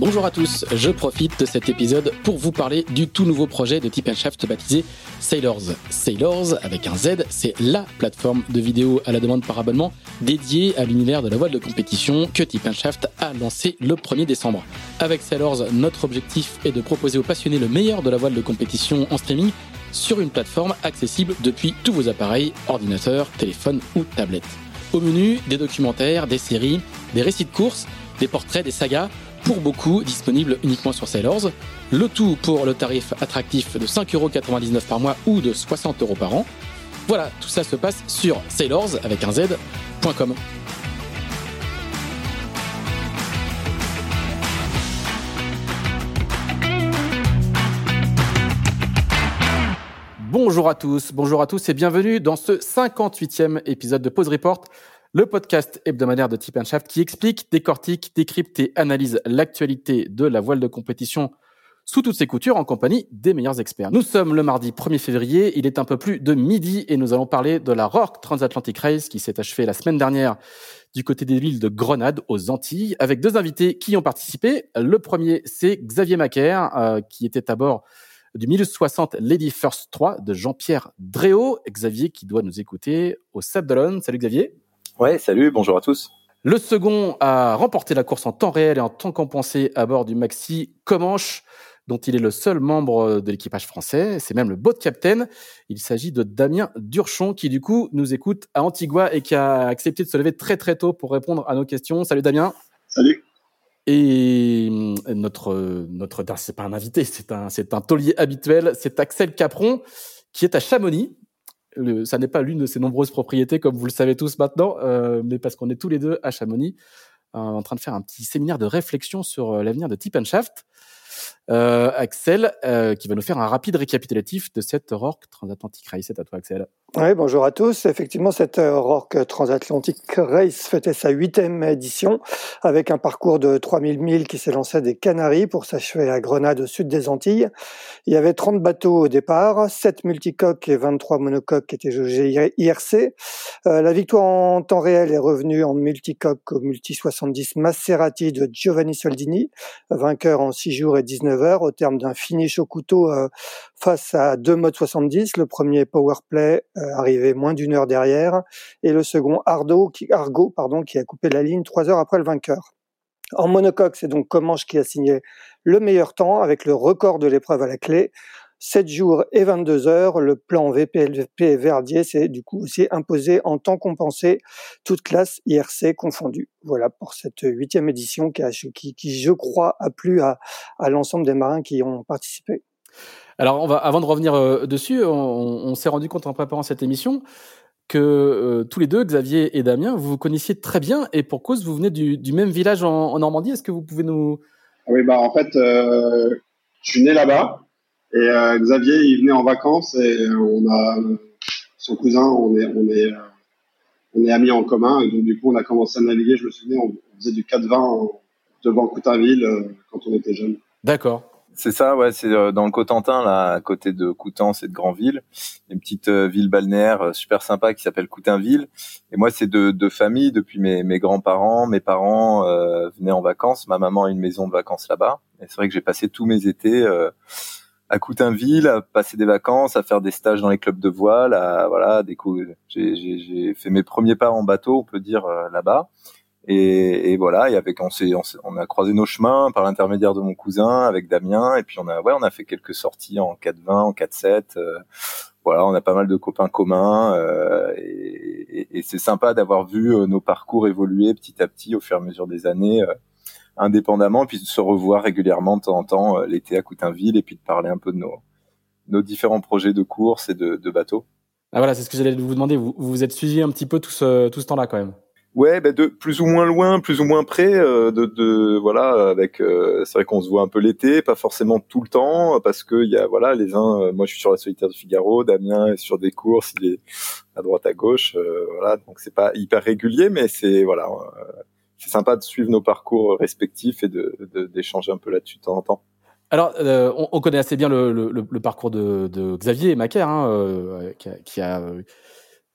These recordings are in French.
Bonjour à tous, je profite de cet épisode pour vous parler du tout nouveau projet de Tip Shaft baptisé Sailors. Sailors, avec un Z, c'est la plateforme de vidéo à la demande par abonnement dédiée à l'univers de la voile de compétition que Tip Shaft a lancé le 1er décembre. Avec Sailors, notre objectif est de proposer aux passionnés le meilleur de la voile de compétition en streaming sur une plateforme accessible depuis tous vos appareils, ordinateurs, téléphones ou tablettes. Au menu, des documentaires, des séries, des récits de courses, des portraits, des sagas, pour beaucoup disponible uniquement sur Sailors. Le tout pour le tarif attractif de 5,99€ par mois ou de 60€ par an. Voilà, tout ça se passe sur sailors avec un z.com. Bonjour à tous, bonjour à tous et bienvenue dans ce 58e épisode de Pause Report le podcast hebdomadaire de Tip Shaft qui explique, décortique, décrypte et analyse l'actualité de la voile de compétition sous toutes ses coutures en compagnie des meilleurs experts. Nous sommes le mardi 1er février, il est un peu plus de midi et nous allons parler de la Rock Transatlantic Race qui s'est achevée la semaine dernière du côté des villes de Grenade aux Antilles avec deux invités qui ont participé. Le premier, c'est Xavier Macaire euh, qui était à bord du 1060 Lady First 3 de Jean-Pierre Dréau. Xavier qui doit nous écouter au Sable Salut Xavier. Ouais, salut, bonjour à tous. Le second a remporté la course en temps réel et en temps compensé à bord du Maxi Comanche, dont il est le seul membre de l'équipage français. C'est même le boat captain. Il s'agit de Damien Durchon, qui du coup nous écoute à Antigua et qui a accepté de se lever très très tôt pour répondre à nos questions. Salut Damien. Salut. Et euh, notre notre c'est pas un invité, c'est un c'est un taulier habituel, c'est Axel Capron qui est à Chamonix ça n'est pas l'une de ses nombreuses propriétés, comme vous le savez tous maintenant, euh, mais parce qu'on est tous les deux à Chamonix, euh, en train de faire un petit séminaire de réflexion sur euh, l'avenir de Tip Shaft. Euh, Axel, euh, qui va nous faire un rapide récapitulatif de cette Rock Transatlantic Race. C'est à toi, Axel. Oui, bonjour à tous. Effectivement, cette euh, Rock Transatlantic Race fêtait sa huitième édition avec un parcours de 3000 milles qui s'est lancé des Canaries pour s'achever à Grenade au sud des Antilles. Il y avait 30 bateaux au départ, 7 multicoques et 23 monocoques qui étaient jugés IRC. la victoire en temps réel est revenue en multicoque au multi 70 Maserati de Giovanni Soldini, vainqueur en 6 jours et 19 heures au terme d'un finish au couteau euh, face à deux modes 70. Le premier powerplay euh, arrivé moins d'une heure derrière et le second Ardo, qui, Argo pardon, qui a coupé la ligne trois heures après le vainqueur. En monocoque, c'est donc Comanche qui a signé le meilleur temps avec le record de l'épreuve à la clé. 7 jours et 22 heures. Le plan VPLP Verdier s'est du coup aussi imposé en temps compensé, toute classe IRC confondue. Voilà pour cette huitième édition qui, a, qui, qui, je crois, a plu à, à l'ensemble des marins qui y ont participé. Alors, on va, avant de revenir euh, dessus, on, on s'est rendu compte en préparant cette émission que euh, tous les deux, Xavier et Damien, vous vous connaissiez très bien et pour cause, vous venez du, du même village en, en Normandie. Est-ce que vous pouvez nous... Oui, bah en fait, euh, je suis né là-bas. Et Xavier, il venait en vacances et on a son cousin, on est, on est, on est amis en commun. Et donc du coup, on a commencé à naviguer. Je me souviens, on, faisait du 420 devant Coutainville quand on était jeune. D'accord. C'est ça, ouais, c'est dans le Cotentin, là, à côté de Coutances et de Granville, une petite ville balnéaire super sympa qui s'appelle Coutainville. Et moi, c'est de, de famille depuis mes, mes grands-parents, mes parents euh, venaient en vacances. Ma maman a une maison de vacances là-bas. Et c'est vrai que j'ai passé tous mes étés euh, à Coutainville, à passer des vacances, à faire des stages dans les clubs de voile, à voilà, des coups. J'ai fait mes premiers pas en bateau, on peut dire euh, là-bas. Et, et, voilà, et avec on s'est on, a croisé nos chemins par l'intermédiaire de mon cousin avec Damien, et puis on a ouais, on a fait quelques sorties en 4-20, en 4-7. Euh, voilà, on a pas mal de copains communs, euh, et, et, c'est sympa d'avoir vu euh, nos parcours évoluer petit à petit au fur et à mesure des années indépendamment, et puis de se revoir régulièrement de temps en temps euh, l'été à Coutainville, et puis de parler un peu de nos, nos différents projets de course et de, de bateaux. Ah voilà, c'est ce que j'allais vous demander. Vous vous êtes suivi un petit peu tout ce, tout ce temps-là quand même? Ouais, bah de plus ou moins loin, plus ou moins près. Euh, de, de, voilà, avec. Euh, c'est vrai qu'on se voit un peu l'été, pas forcément tout le temps, parce que il y a voilà les uns. Euh, moi, je suis sur la solitaire de Figaro, Damien est sur des courses, il est à droite à gauche, voilà. Donc c'est pas hyper régulier, mais c'est voilà, c'est sympa de suivre nos parcours respectifs et de d'échanger un peu là-dessus de temps en temps. Alors, on, on, connaît assez bien le, le, le parcours de, de Xavier Macaire, hein, qui a, qui a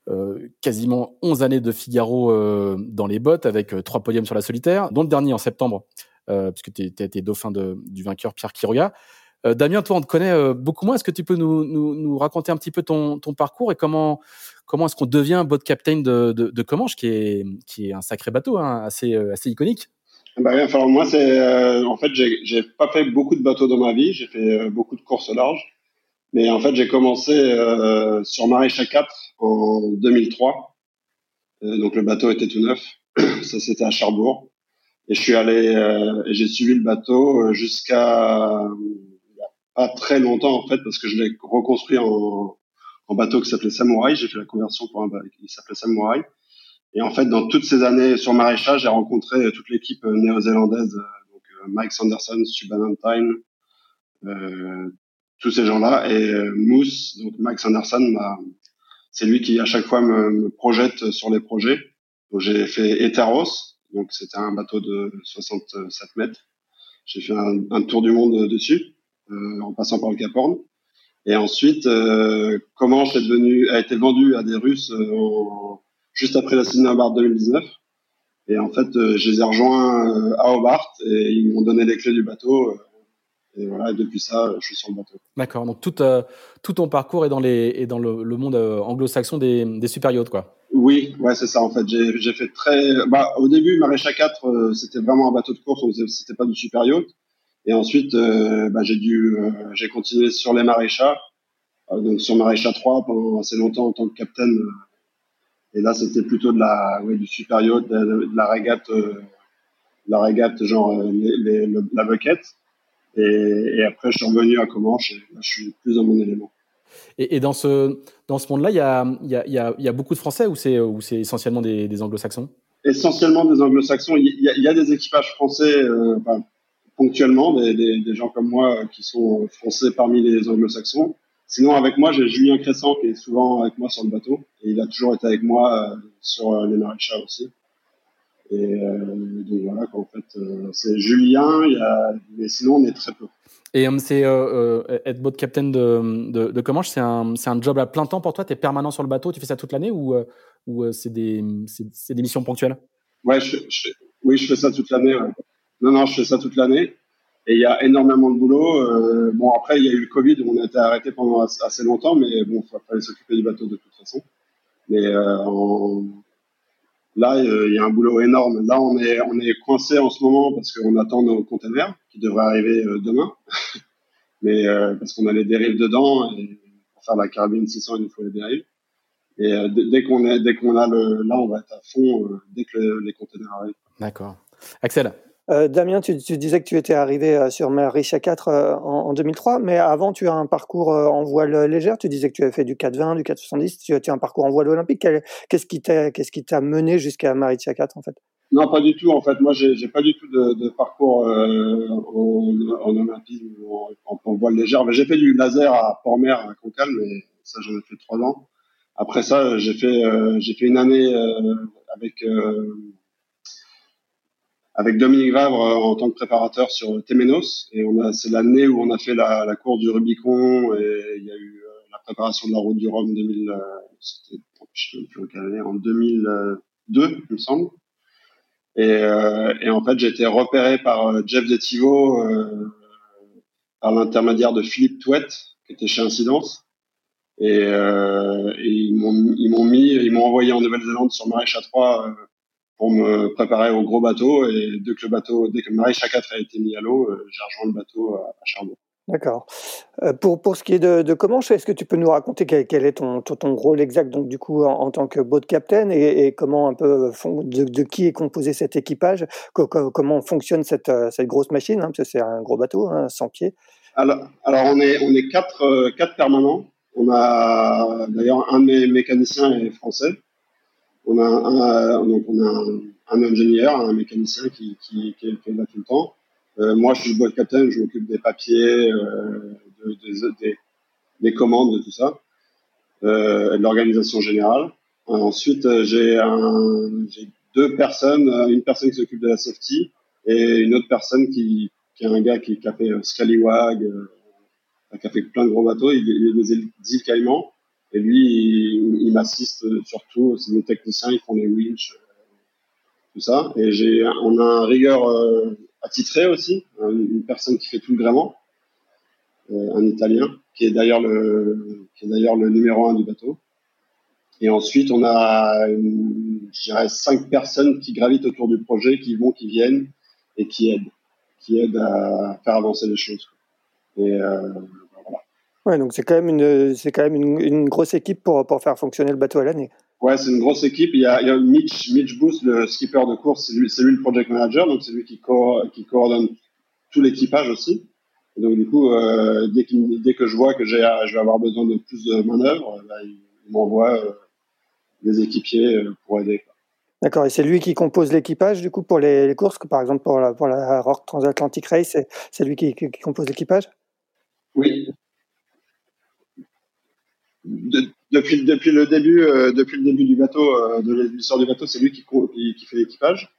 euh, quasiment 11 années de Figaro euh, dans les bottes avec euh, trois podiums sur la solitaire, dont le dernier en septembre, puisque tu as été dauphin du vainqueur Pierre Quiroga. Damien, toi, on te connaît beaucoup moins. Est-ce que tu peux nous, raconter un petit peu ton, parcours et comment, comment est-ce qu'on devient boat captain de, Comanche, qui est, qui est un sacré bateau, hein, assez, assez iconique? Bah, moi, en fait, j'ai pas fait beaucoup de bateaux dans ma vie. J'ai fait beaucoup de courses au large. Mais en fait, j'ai commencé euh, sur Maréchal 4 en 2003. Euh, donc le bateau était tout neuf. Ça, c'était à Cherbourg. Et je suis allé, euh, et j'ai suivi le bateau euh, jusqu'à pas très longtemps en fait, parce que je l'ai reconstruit en, en bateau qui s'appelait Samouraï. J'ai fait la conversion pour un bateau qui s'appelait Samouraï. Et en fait, dans toutes ces années sur Maréchal, j'ai rencontré toute l'équipe néo-zélandaise, donc Mike Sanderson, Sue Ballantyne, euh, tous ces gens-là. Et euh, Mousse, donc Max Anderson, c'est lui qui à chaque fois me, me projette sur les projets. Donc j'ai fait Eteros, donc c'était un bateau de 67 mètres. J'ai fait un, un, tour du monde dessus, euh, en passant par le Cap Horn. Et ensuite, euh, comment j'ai devenu, a été vendu à des Russes euh, juste après la Sydney Hobart 2019. Et en fait, euh, je les ai rejoints à Hobart et ils m'ont donné les clés du bateau et voilà, depuis ça, je suis sur le bateau. D'accord. Donc tout, euh, tout ton parcours est dans, les, est dans le, le monde euh, anglo-saxon des, des super yachts, quoi. Oui, ouais, c'est ça. En fait, j'ai fait très. Bah, au début, Maréchal 4, euh, c'était vraiment un bateau de course. C'était pas du super yacht. Et ensuite, bah, j'ai dû, j'ai continué sur les maréchats. donc sur Maréchal 3 pendant assez longtemps en tant que capitaine. et là, c'était plutôt de la, ouais, du super yacht, de, la régate, la régate genre les, la bucket. Et, et, après, je suis revenu à Comanche et là, je suis plus dans mon élément. Et, et dans ce, dans ce monde-là, il y a, y, a, y a beaucoup de Français ou c'est essentiellement des, des anglo-saxons? Essentiellement des anglo-saxons. Il y, y, a des équipages français euh, ponctuellement, des, des, des, gens comme moi qui sont français parmi les anglo-saxons. Sinon, avec moi, j'ai Julien Cressant qui est souvent avec moi sur le bateau. Et il a toujours été avec moi euh, sur euh, les maréchals aussi. Et euh, donc voilà, en fait, euh, c'est Julien, il y a, mais sinon on est très peu. Et euh, c'est être boat captain de, de, de Comanche, c'est un, c'est un job à plein temps pour toi? Tu es permanent sur le bateau, tu fais ça toute l'année ou, ou c'est des, c'est, des missions ponctuelles? Ouais, je, je, oui, je fais ça toute l'année. Ouais. Non, non, je fais ça toute l'année. Et il y a énormément de boulot. Euh, bon, après, il y a eu le Covid, on a été arrêté pendant assez longtemps, mais bon, il fallait s'occuper du bateau de toute façon. Mais euh, en, Là, il y a un boulot énorme. Là, on est, on est coincé en ce moment parce qu'on attend nos containers qui devraient arriver euh, demain. Mais euh, parce qu'on a les dérives dedans et pour faire la carabine 600, il nous faut les dérives. Et euh, dès qu'on est, dès qu'on a le, là, on va être à fond dès que les containers arrivent. D'accord. Axel? Euh, Damien, tu, disais que tu étais arrivé euh, sur Marisha 4 euh, en, en, 2003, mais avant tu as un parcours en voile légère. Tu disais que tu avais fait du 420, du 470. Tu, tu as un parcours en voile olympique. Qu'est-ce qui t'a mené jusqu'à Marisha 4 en fait? Non, pas du tout. En fait, moi, j'ai pas du tout de, parcours en, en olympisme ou en, voile légère. J'ai fait du laser à Port-Mer, à Cancale, mais ça j'en ai fait trois ans. Après ça, j'ai j'ai fait une année avec avec Dominique Vavre euh, en tant que préparateur sur Temenos. Et on a, c'est l'année où on a fait la, la course du Rubicon et il y a eu euh, la préparation de la route du Rhum 2000, euh, c'était, je sais plus quelle année, en 2002, il me semble. Et, euh, et en fait, j'ai été repéré par Jeff Detivo, euh, par l'intermédiaire de Philippe Touette, qui était chez Incidence. Et, euh, ils m'ont ils m'ont mis ils m'ont envoyé en Nouvelle-Zélande sur Maréchal 3 pour me préparer au gros bateau. Et dès que le bateau, dès que Maréchal 4 a été mis à l'eau, euh, j'ai rejoint le bateau à, Cherbourg. D'accord. Euh, pour, pour ce qui est de, de Comanche, est-ce que tu peux nous raconter quel, quel est ton, ton, ton, rôle exact donc du coup en, en tant que boat captain et, et comment un peu de, de, qui est composé cet équipage, co comment fonctionne cette, euh, cette grosse machine, hein, parce que c'est un gros bateau, hein, 100 pieds. Alors, alors on est on est quatre euh, quatre permanents. On a d'ailleurs un de mes mécaniciens est français, On a un, donc on a un, ingénieur, un mécanicien qui, qui, qui, est là tout le temps. Euh, moi, je suis boîte captain, je m'occupe des papiers, euh, de, des, des, commandes, de tout ça, euh, de l'organisation générale. Ensuite, j'ai deux personnes, une personne qui s'occupe de la safety et une autre personne qui, qui est un gars qui, qui a fait Scallywag, euh, qui a fait plein de gros bateaux, il, il est des îles Caïmans. Et lui, il, m'assiste surtout, c'est des techniciens, ils font les winch, euh, tout ça. Et j'ai, on a un rigueur euh, attitré aussi, une personne qui fait tout le gréement, euh, un Italien, qui est d'ailleurs le, qui est d'ailleurs le numéro un du bateau. Et ensuite, on a, je dirais, cinq personnes qui gravitent autour du projet, qui vont, qui viennent et qui aident, qui aident à faire avancer les choses. Et euh, Ouais, donc c'est quand même une, c'est quand même une, une, grosse équipe pour, pour faire fonctionner le bateau à l'année. Ouais, c'est une grosse équipe. Il y a, il y a Mitch, Mitch Booth, le skipper de course, c'est lui, c'est lui le project manager, donc c'est lui qui, co qui coordonne tout l'équipage aussi. Et donc du coup, euh, dès, dès que je vois que j'ai, je vais avoir besoin de plus de manœuvres, bah, il, m'envoie euh, des équipiers euh, pour aider. D'accord, et c'est lui qui compose l'équipage du coup pour les, les courses, par exemple pour la, pour la Rock Transatlantic Race, c'est, c'est lui qui, qui, qui compose l'équipage? Oui, depuis, le début, euh, depuis le début du bateau, euh, de l'histoire du bateau, c'est lui qui, qui, fait l'équipage.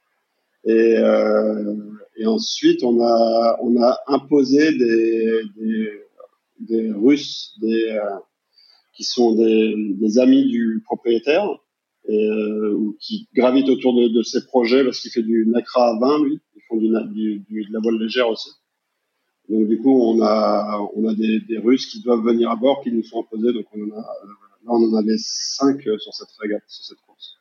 Et, euh, et ensuite, on a, on a imposé des, des, des Russes, des, euh, qui sont des, des, amis du propriétaire, et, euh, qui gravitent autour de, de ces projets parce qu'il fait du Nacra à 20, lui. Ils font du, du, du, de la voile légère aussi. Donc du coup, on a, on a des, des Russes qui doivent venir à bord, qui nous sont imposés. Donc on en a on en avait cinq euh, sur cette régate, sur cette course.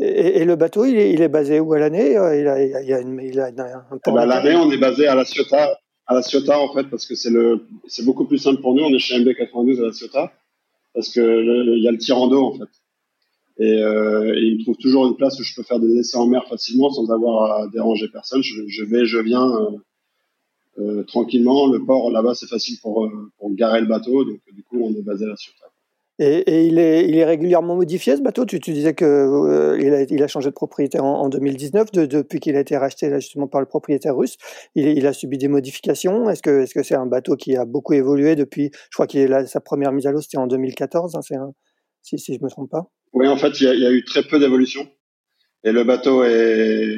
Et, et le bateau, il est, il est, basé où à l'année euh, il a, il a, une, il a un eh ben, L'année, on est basé à la Ciotat, à la Ciotat en fait, parce que c'est le, c'est beaucoup plus simple pour nous. On est chez MB92 à la Ciotat, parce que le, il y a le tirando en fait. Et, euh, et, il me trouve toujours une place où je peux faire des essais en mer facilement sans avoir à déranger personne. Je, je vais, je viens euh, euh, tranquillement. Le port là-bas, c'est facile pour, pour garer le bateau, donc du coup, on est basé à la Ciotat. Et, et, il, est, il est régulièrement modifié ce bateau? Tu, tu disais que euh, il, a, il, a, changé de propriétaire en, en 2019, de, depuis qu'il a été racheté là, justement par le propriétaire russe. Il, il a subi des modifications? Est-ce que que c'est un bateau qui a beaucoup évolué depuis Je crois qu'il là, sa première mise à l'eau c'était en 2014. Hein, un, si, si je me trompe pas? Oui, en fait, il y a, il y a eu très peu d'évolution et le bateau est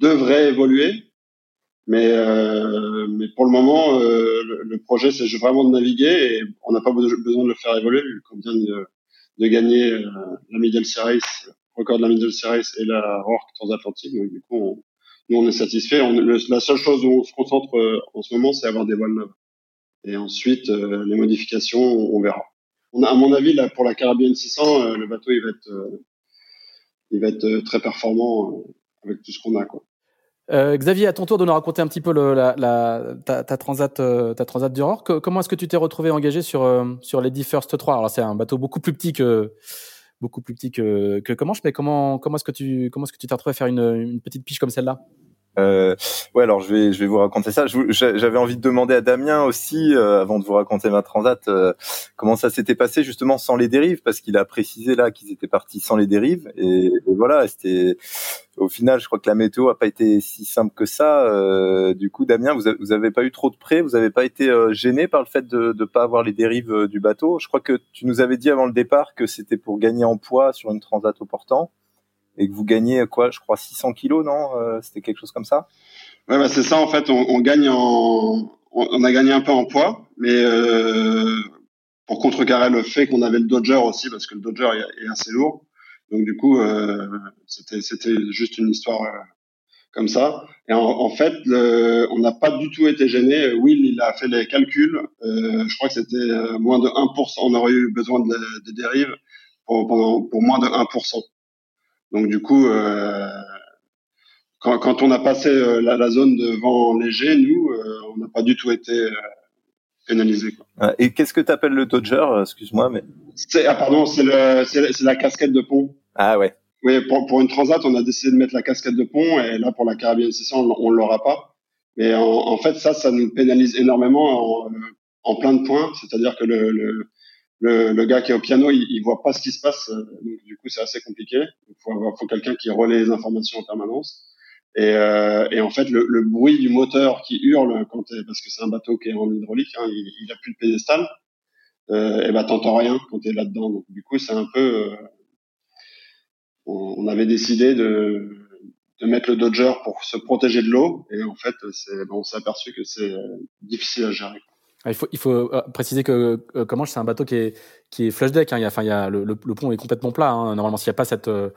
devrait évoluer. Mais, euh, mais pour le moment, euh, le, projet, c'est vraiment de naviguer et on n'a pas besoin de le faire évoluer, qu'on vient de, de gagner euh, la Middle Series, record de la Middle Series et la Rourke transatlantique. Donc, du coup, on, nous, on est satisfait. La seule chose où on se concentre euh, en ce moment, c'est avoir des voiles neuves. Et ensuite, euh, les modifications, on, verra. On a, à mon avis, là, pour la Caribbean 600, euh, le bateau, il va être, il va être très performant avec tout ce qu'on a, quoi. Euh, Xavier, à ton tour de nous raconter un petit peu le, la, la, ta, ta, transat, euh, ta transat du Rorque. Comment est-ce que tu t'es retrouvé engagé sur euh, sur Lady First 3 Alors c'est un bateau beaucoup plus petit que beaucoup plus petit que que Comanche, mais comment comment est-ce que tu comment est-ce que tu t'es retrouvé à faire une, une petite piche comme celle-là? Euh, ouais, alors je vais je vais vous raconter ça. J'avais envie de demander à Damien aussi, euh, avant de vous raconter ma transat, euh, comment ça s'était passé justement sans les dérives, parce qu'il a précisé là qu'ils étaient partis sans les dérives, et, voilà, c'était au final, je crois que la météo a pas été si simple que ça. Euh, du coup, Damien, vous, vous avez pas eu trop de prêts, vous avez pas été euh, gêné par le fait de ne pas avoir les dérives euh, du bateau? Je crois que tu nous avais dit avant le départ que c'était pour gagner en poids sur une transat au portant et que vous gagnez quoi Je crois 600 kilos, non euh, C'était quelque chose comme ça? Ouais, bah c'est ça en fait. On, gagne en, on, a gagné un peu en poids, mais euh, pour contrecarrer le fait qu'on avait le Dodger aussi, parce que le Dodger est, assez lourd. Donc du coup, euh, c'était c'était juste une histoire euh, comme ça. Et en, en fait, le, on n'a pas du tout été gêné. Will, il a fait les calculs. Euh, je crois que c'était euh, moins de 1%. On aurait eu besoin de, de dérives pour, pour, pour moins de 1%. Donc du coup, euh, quand, quand, on a passé euh, la, la, zone de vent léger, nous, euh, on n'a pas du tout été euh, pénalisé. Quoi. Et qu'est-ce que tu appelles le Dodger Excuse-moi, mais ah pardon, c'est la casquette de pont. Ah ouais. Oui, pour, pour, une transat, on a décidé de mettre la casquette de pont et là pour la Caribbean 600, on, on l'aura pas. Mais en, en, fait, ça, ça nous pénalise énormément en, en plein de points. C'est-à-dire que le, le le, le, gars qui est au piano, il, il voit pas ce qui se passe, donc du coup c'est assez compliqué. Il faut, faut quelqu'un qui relaie les informations en permanence. Et, euh, et en fait, le, le, bruit du moteur qui hurle quand parce que c'est un bateau qui est en hydraulique, hein, il, il a plus de pédestal, euh, et ben t'entends rien quand t'es là-dedans. Donc du coup, c'est un peu, euh, on, on, avait décidé de, de mettre le Dodger pour se protéger de l'eau, et en fait, c'est, on s'est aperçu que c'est difficile à gérer. Ah, il faut, il faut euh, préciser que euh, comment c'est un bateau qui est, qui est flush deck. Hein. Il y a, enfin, il y a le, le, pont est complètement plat. Hein. Normalement, s'il n'y a pas cette, euh,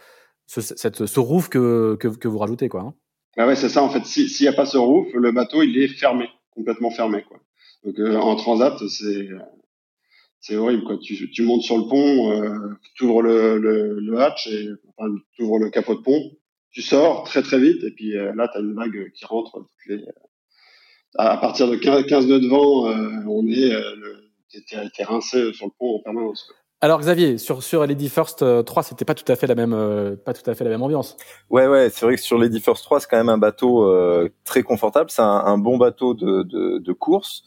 ce, cette, ce roof que, que, que vous rajoutez, quoi. Hein. Bah ouais, c'est ça. En fait, s'il n'y a pas ce roof, le bateau il est fermé, complètement fermé, quoi. Donc en transat, c'est c'est horrible, quoi. Tu, tu montes sur le pont, euh, tu ouvres le, le, le hatch et enfin, tu ouvres le capot de pont, tu sors très très vite et puis là, tu as une vague qui rentre toutes les à partir de 15, 15 nœuds de vent, euh, on est, euh, t'es rincé sur le pont en permanence. Alors Xavier, sur sur Lady First 3, euh, c'était pas tout à fait la même euh, pas tout à fait la même ambiance. Ouais ouais, c'est vrai que sur Lady First 3, c'est quand même un bateau euh, très confortable, c'est un, un, bon bateau de, de, de course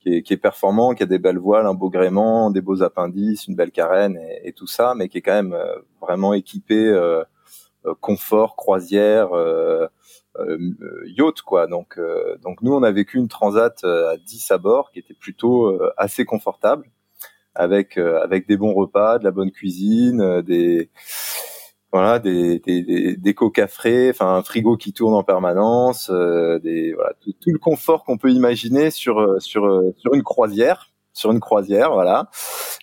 qui est, qui est, performant, qui a des belles voiles, un beau gréement, des beaux appendices, une belle carène et, et tout ça, mais qui est quand même vraiment équipé confort, croisière, euh, yacht quoi. Donc euh, donc nous on a vécu une transat euh, à 10 à bord qui était plutôt assez confortable avec avec des bons repas, de la bonne cuisine, des voilà des des, des, coca frais, enfin un frigo qui tourne en permanence, des voilà tout, tout le confort qu'on peut imaginer sur sur sur une croisière sur une croisière, voilà,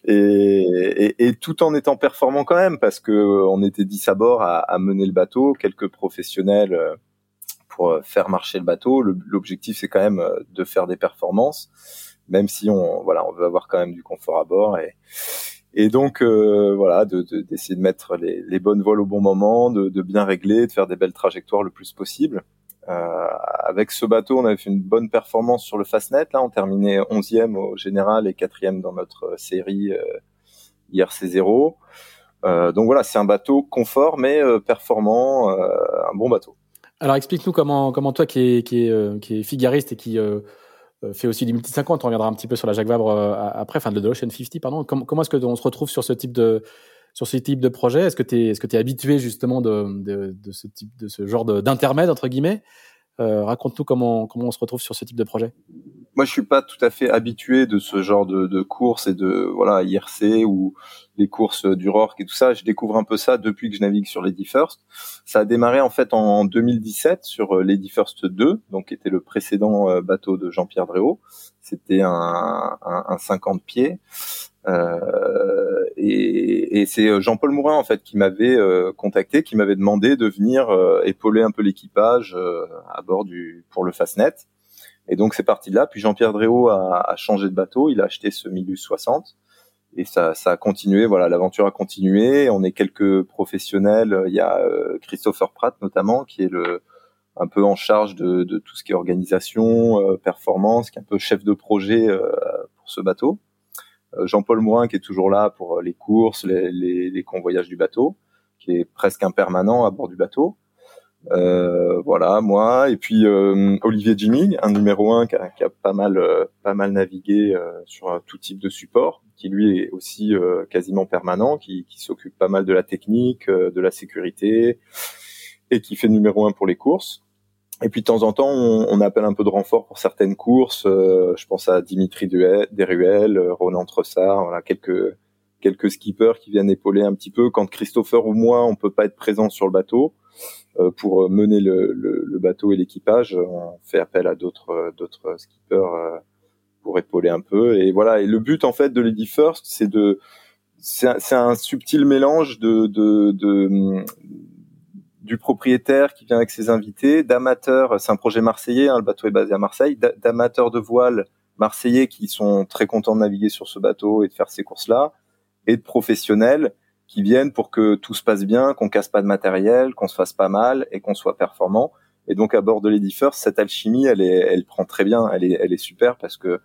et, et, et, tout en étant performant quand même, parce que on était 10 à bord à, à mener le bateau, quelques professionnels euh, faire marcher le bateau. L'objectif, c'est quand même euh, de faire des performances, même si on, voilà, on veut avoir quand même du confort à bord et, donc euh, voilà, d'essayer de, mettre les, bonnes voiles au bon moment, de, bien régler, de faire des belles trajectoires le plus possible. Avec ce bateau, on avait fait une bonne performance sur le Fastnet. Là, on terminait 11e au général et 4e dans notre série euh, IRC0. Euh, donc voilà, c'est un bateau confort mais performant, un bon bateau. Alors explique-nous comment, comment toi qui est, qui est, euh, qui est figariste et qui euh, euh, fait aussi du multi 50, on reviendra un petit peu sur la Jacques Vabre après, enfin de l'Ocean 50, pardon. Comment, comment est-ce qu'on se retrouve sur ce type de sur ce type de projet? Est-ce que tu es, est-ce que es habitué justement de, de, de, ce type de ce genre d'intermède entre guillemets? Euh, Raconte-nous comment comment on se retrouve sur ce type de projet moi je suis pas tout à fait habitué de ce genre de, de courses et de voilà IRC ou les courses du Rork et tout ça. Je découvre un peu ça depuis que je navigue sur Lady First. Ça a démarré en fait en 2017 sur euh, Lady First 2, donc qui était le précédent euh, bateau de Jean-Pierre Dréau. C'était un, un, un, 50 pieds. Euh, et, et c'est Jean-Paul Mourin en fait qui m'avait euh, contacté, qui m'avait demandé de venir épauler un peu l'équipage à bord du pour le Fastnet. Et donc c'est parti de là. Puis Jean-Pierre Dréau a, a, changé de bateau, il a acheté ce Milus 60 et ça, ça a continué. Voilà, l'aventure a continué. On est quelques professionnels. Il y a euh, Christopher Pratt notamment qui est le un peu en charge de, de tout ce qui est organisation, euh, performance, qui est un peu chef de projet euh, pour ce bateau. Jean-Paul Mourin qui est toujours là pour les courses, les, les, les convoyages du bateau, qui est presque un permanent à bord du bateau. Euh, voilà, moi et puis euh, Olivier Jimmy, un numéro un qui a, qui a pas mal, euh, pas mal navigué sur tout type de support, qui lui est aussi quasiment permanent, qui, qui s'occupe pas mal de la technique, de la sécurité et qui fait numéro un pour les courses. Et puis de temps en temps, on, on appelle un peu de renfort pour certaines courses. je pense à Dimitri Desruelles, Ronan Tressard, voilà quelques quelques skippers qui viennent épauler un petit peu. Quand Christopher ou moi, on peut pas être présent sur le bateau, euh, pour mener le, le, le bateau et l'équipage, on fait appel à d'autres d'autres skippers euh, pour épauler un peu. Et voilà. Et le but en fait de Lady First, c'est de c'est un, un, subtil mélange de, de, de, du propriétaire qui vient avec ses invités, d'amateurs, c'est un projet marseillais, hein, le bateau est basé à Marseille, d'amateurs de voile marseillais qui sont très contents de naviguer sur ce bateau et de faire ces courses-là, et de professionnels qui viennent pour que tout se passe bien, qu'on casse pas de matériel, qu'on se fasse pas mal et qu'on soit performant. Et donc à bord de Lady cette alchimie, elle est, elle prend très bien, elle est, elle est super parce que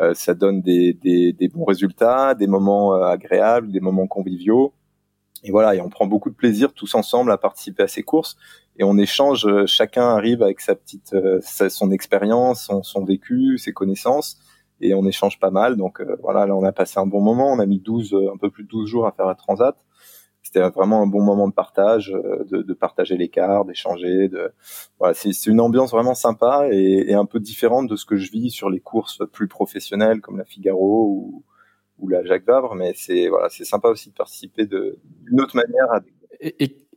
euh, ça donne des, des, des, bons résultats, des moments euh, agréables, des moments conviviaux. Et voilà, et on prend beaucoup de plaisir tous ensemble à participer à ces courses et on échange. Euh, chacun arrive avec sa petite, son expérience, son, son vécu, ses connaissances, et on échange pas mal. Donc voilà, là on a passé un bon moment. On a mis 12, un peu plus de 12 jours à faire la transat c'était vraiment un bon moment de partage, euh, de, de partager l'écart, d'échanger. De... Voilà, c'est une ambiance vraiment sympa et, et, un peu différente de ce que je vis sur les courses plus professionnelles comme la Figaro ou, ou la Jacques Vabre. Mais c'est voilà, c'est sympa aussi de participer d'une autre manière à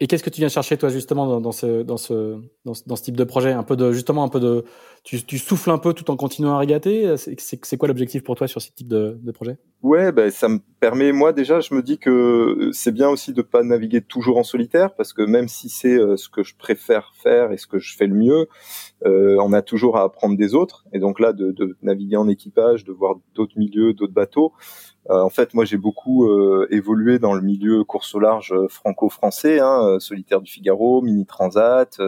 qu'est-ce que tu viens chercher toi justement dans, ce, dans, ce, dans, ce, type de projet? Un peu de justement un peu de tu, souffles un peu tout en continuant à régater? C'est quoi l'objectif pour toi sur ce type de, projet? Ouais, ben ça me permet moi déjà, je me dis que c'est bien aussi de pas naviguer toujours en solitaire parce que même si c'est euh, ce que je préfère faire et ce que je fais le mieux, euh, on a toujours à apprendre des autres. Et donc là, de, naviguer en équipage, de voir d'autres milieux, d'autres bateaux, en fait, moi, j'ai beaucoup euh, évolué dans le milieu course au large euh, franco-français, hein, solitaire du Figaro, mini transat,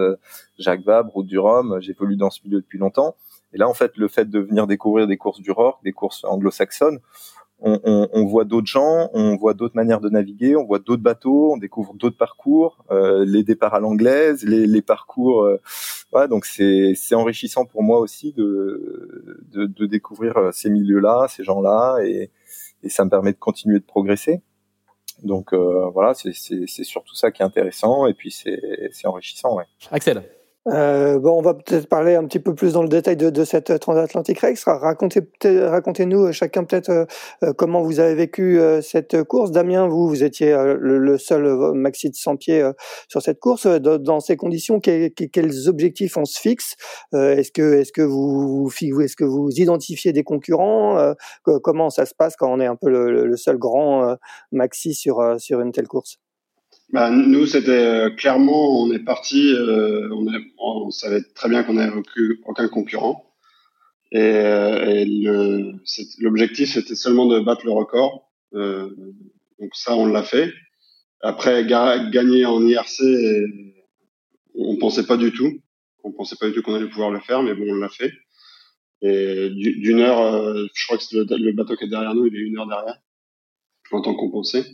Jacques Vabre, route du Rhum. J'évolue dans ce milieu depuis longtemps. Et là, en fait, le fait de venir découvrir des courses du Rorc, des courses anglo-saxonnes, on, on, on, voit d'autres gens, on voit d'autres manières de naviguer, on voit d'autres bateaux, on découvre d'autres parcours, euh, les départs à l'anglaise, les, les parcours. Euh, ouais, donc c'est enrichissant pour moi aussi de, de, de découvrir ces milieux-là, ces gens-là, et, et ça me permet de continuer de progresser. Donc euh, voilà, c'est surtout ça qui est intéressant et puis c'est enrichissant. Ouais. Axel? Euh, bon, on va peut-être parler un petit peu plus dans le détail de, de cette transatlantique race. Racontez, racontez-nous euh, chacun peut-être euh, euh, comment vous avez vécu cette course. Damien, vous, vous étiez le, seul maxi de 100 pieds sur cette course. Dans, ces conditions, quels, quels objectifs on se fixe? Est-ce que, est-ce que vous, est-ce que vous identifiez des concurrents? Comment ça se passe quand on est un peu le, le seul grand maxi sur sur une telle course? Bah, nous, c'était euh, clairement, on est parti, euh, on, on, savait très bien qu'on n'avait aucun concurrent. Et, euh, et l'objectif, c'était seulement de battre le record. Euh, donc ça, on l'a fait. Après, gagner en IRC, on pensait pas du tout. On pensait pas du tout qu'on allait pouvoir le faire, mais bon, on l'a fait. Et d'une heure, je crois que le, le, bateau qui est derrière nous, il est une heure derrière, en tant qu'on pensait.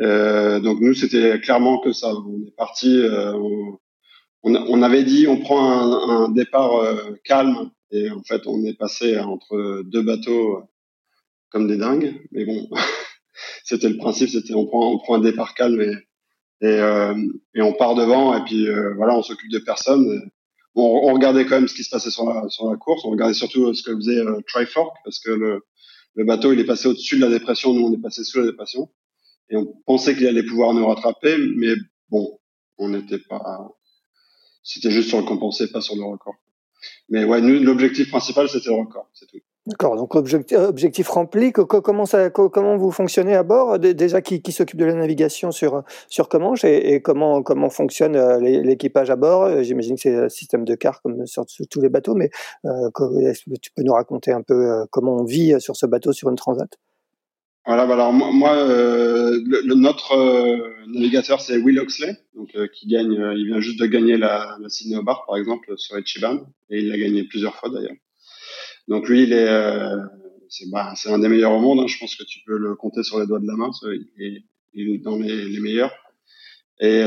Euh, donc nous, c'était clairement que ça. On est parti. Euh, on, on, avait dit on prend un, un départ euh, calme et en fait on est passé entre deux bateaux comme des dingues. Mais bon, c'était le principe. C'était on prend on prend un départ calme et et, et on part devant et puis voilà on s'occupe de personne. On, on, regardait quand même ce qui se passait sur la sur la course. On regardait surtout ce que faisait Trifork parce que le le bateau il est passé au-dessus de la dépression. Nous on est passé sous la dépression et on pensait qu'il allait pouvoir nous rattraper, mais bon, on n'était pas, c'était juste sur le compensé, pas sur le record. Mais ouais, nous, l'objectif principal, c'était le record, c'est. D'accord, donc objectif, rempli. Comment, ça, comment vous fonctionnez à bord? Déjà, qui, s'occupe de la navigation sur, sur Comanche et, comment, comment fonctionne euh, l'équipage à bord? J'imagine que c'est un système de car comme sur, tous les bateaux, mais euh, tu peux nous raconter un peu euh, comment on vit sur ce bateau sur une transat? Voilà, bah alors moi, euh, le, notre euh, navigateur c'est Will Oxley, donc euh, qui gagne, il vient juste de gagner la, la Sydney Hobart par exemple sur Echiban, et il l'a gagné plusieurs fois d'ailleurs. Donc lui, il est, c'est bah, un des meilleurs au monde. Hein, je pense que tu peux le compter sur les doigts de la main. Il est, il est dans les, les meilleurs. Et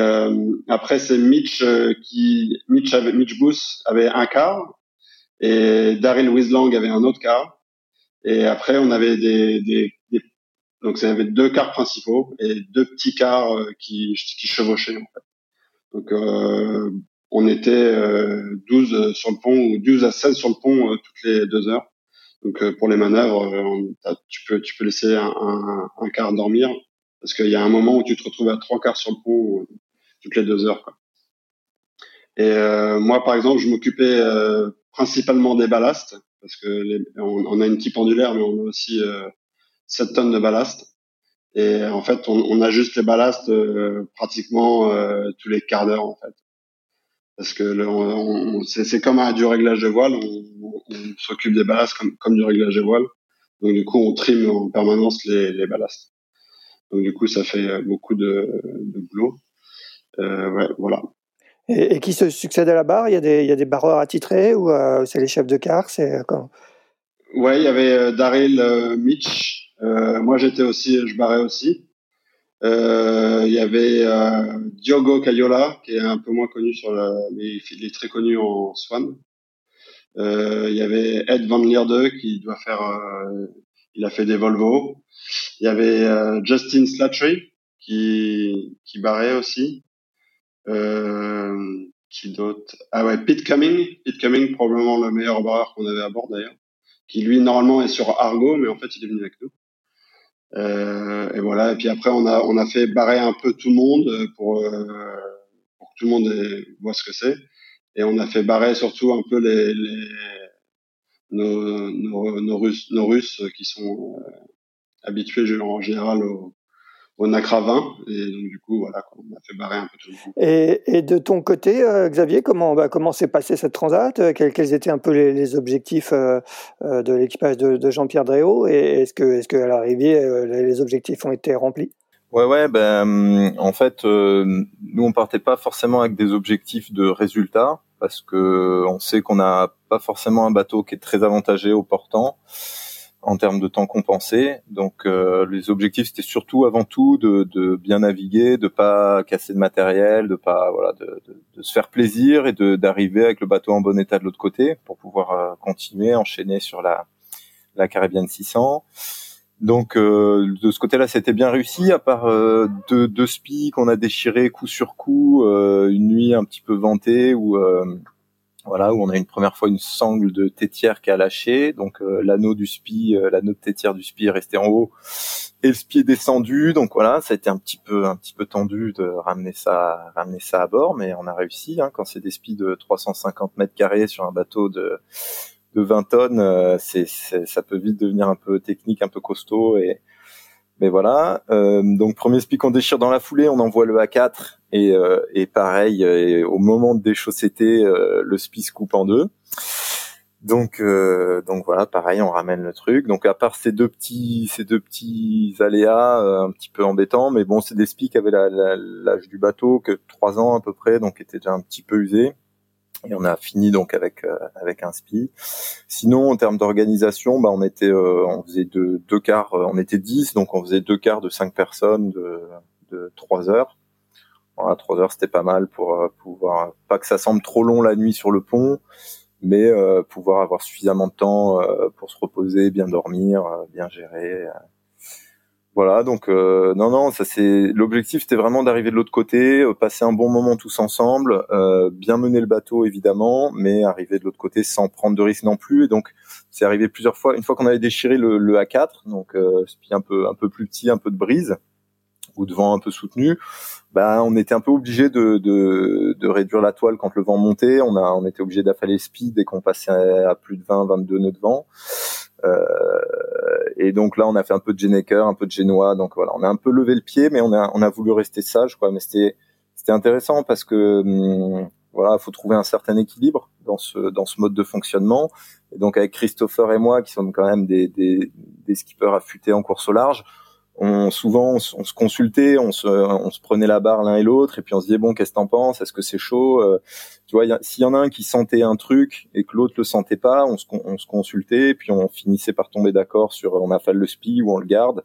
après c'est Mitch qui, Mitch avait, Mitch Booth avait un quart, et Daryl Wislang avait un autre quart. Et après, on avait des, des donc, ça avait deux cars principaux et deux petits cars euh, qui, qui chevauchaient, en fait. Donc, euh, on était euh, 12 sur le pont ou 12 à 16 sur le pont euh, toutes les deux heures. Donc, euh, pour les manœuvres, tu peux tu peux laisser un, un, un quart dormir parce qu'il y a un moment où tu te retrouves à trois quarts sur le pont toutes les deux heures. Quoi. Et moi, par exemple, je m'occupais principalement des ballasts parce que les, on, on, a une qui pendulaire, mais on a aussi 7 tonnes de ballast. Et en fait, on, on ajuste les ballasts euh, pratiquement euh, tous les quarts d'heure en fait. Parce que c'est comme un, du réglage de voile, on, s'occupe des ballasts comme, comme du réglage de voile. Donc du coup, on trime en permanence les, les ballasts. Donc du coup, ça fait euh, beaucoup de, de boulot. Euh, ouais, voilà. Et, et, qui se succède à la barre? Il y a des, il y a des barreurs attitrés ou c'est les chefs de car C'est quand Ouais, il y avait Daryl Mitch euh, moi, j'étais aussi, je barrais aussi. Euh, il y avait euh, Diogo Cayola, qui est un peu moins connu sur la, mais il est très connu en Swan. Euh, il y avait Ed Van Lierde qui doit faire, euh, il a fait des Volvo. Il y avait euh, Justin Slattery qui qui barrait aussi. qui d'autre? Ah ouais, Pete Cumming. Pete Cumming, probablement le meilleur barreur qu'on avait à bord d'ailleurs. Qui lui normalement est sur Argo, mais en fait il est venu avec nous. Et voilà. Et puis après on a on a fait barrer un peu tout le monde pour pour que tout le monde voit ce que c'est et on a fait barrer surtout un peu les, les nos, nos, nos, Russes, nos Russes qui sont euh, habitués en général au, au Nacra 20 et donc du coup voilà on a fait barrer un peu tout le monde. Et, et de ton côté euh, Xavier comment bah, comment s'est passé cette transat? Euh, quels, quels, étaient un peu les, les objectifs de l'équipage de, de Jean-Pierre Dréau? Et est-ce que est-ce que à l'arrivée les objectifs ont été remplis? Ouais, ouais, ben en fait, euh, nous on partait pas forcément avec des objectifs de résultats parce que on sait qu'on n'a pas forcément un bateau qui est très avantagé au portant en termes de temps compensé. Donc euh, les objectifs c'était surtout avant tout de, de, bien naviguer, de pas casser de matériel, de pas voilà, de, de, de se faire plaisir et d'arriver avec le bateau en bon état de l'autre côté pour pouvoir euh, continuer, enchaîner sur la la Caribbean 600. Donc euh, de ce côté-là, c'était bien réussi, à part euh, deux, deux spies qu'on a déchirés coup sur coup, euh, une nuit un petit peu ventée où voilà où on a une première fois une sangle de tétière qui a lâché, donc l'anneau du spi, l'anneau de tétière du spi est resté en haut et le spi est descendu, donc voilà, ça a été un petit peu un petit peu tendu de ramener ça ramener ça à bord, mais on a réussi hein, quand c'est des spies de 350 mètres carrés sur un bateau de de 20 tonnes, euh, c'est, ça peut vite devenir un peu technique, un peu costaud. Et mais voilà. Euh, donc premier speak qu'on déchire dans la foulée, on envoie le A4 et, euh, et pareil, au moment de déchausser le spi se coupe en deux. Donc donc voilà, pareil, on ramène le truc. Donc à part ces deux petits ces deux petits aléas un petit peu embêtants, mais bon, c'est des spi qui avaient l'âge du bateau que trois ans à peu près, donc étaient déjà un petit peu usés et on a fini donc avec euh, avec un spi. Sinon en termes d'organisation, bah on était euh, on faisait deux, deux quarts, euh, on était 10 donc on faisait deux quarts de cinq personnes de de 3 heures. Voilà, 3 heures c'était pas mal pour pouvoir pas que ça semble trop long la nuit sur le pont, mais pouvoir avoir suffisamment de temps pour se reposer, bien dormir, bien gérer voilà, donc euh, non, non, ça c'est l'objectif, c'était vraiment d'arriver de l'autre côté, euh, passer un bon moment tous ensemble, euh, bien mener le bateau évidemment, mais arriver de l'autre côté sans prendre de risques non plus. Et donc c'est arrivé plusieurs fois. Une fois qu'on avait déchiré le, le A4, donc euh, un peu un peu plus petit, un peu de brise ou de vent un peu soutenu, bah on était un peu obligé de, de, de, réduire la toile quand le vent montait. On a on était obligé d'affaler speed dès qu'on passait à plus de 20, 22 nœuds de vent. Euh, et donc là, on a fait un peu de Genecker, un peu de Génois. Donc voilà, on a un peu levé le pied, mais on a, on a voulu rester sage, quoi. Mais c'était, c'était intéressant parce que hum, voilà, faut trouver un certain équilibre dans ce dans ce mode de fonctionnement. Et donc avec Christopher et moi, qui sommes quand même des des, des skippers affûtés en course au large, on souvent on, se consultait, on se, on se prenait la barre l'un et l'autre, et puis on se disait bon qu'est-ce que t'en penses, est-ce que c'est chaud, euh, tu vois, s'il y en a un qui sentait un truc et que l'autre le sentait pas, on se, on se consultait, et puis on finissait par tomber d'accord sur on affale le spi ou on le garde.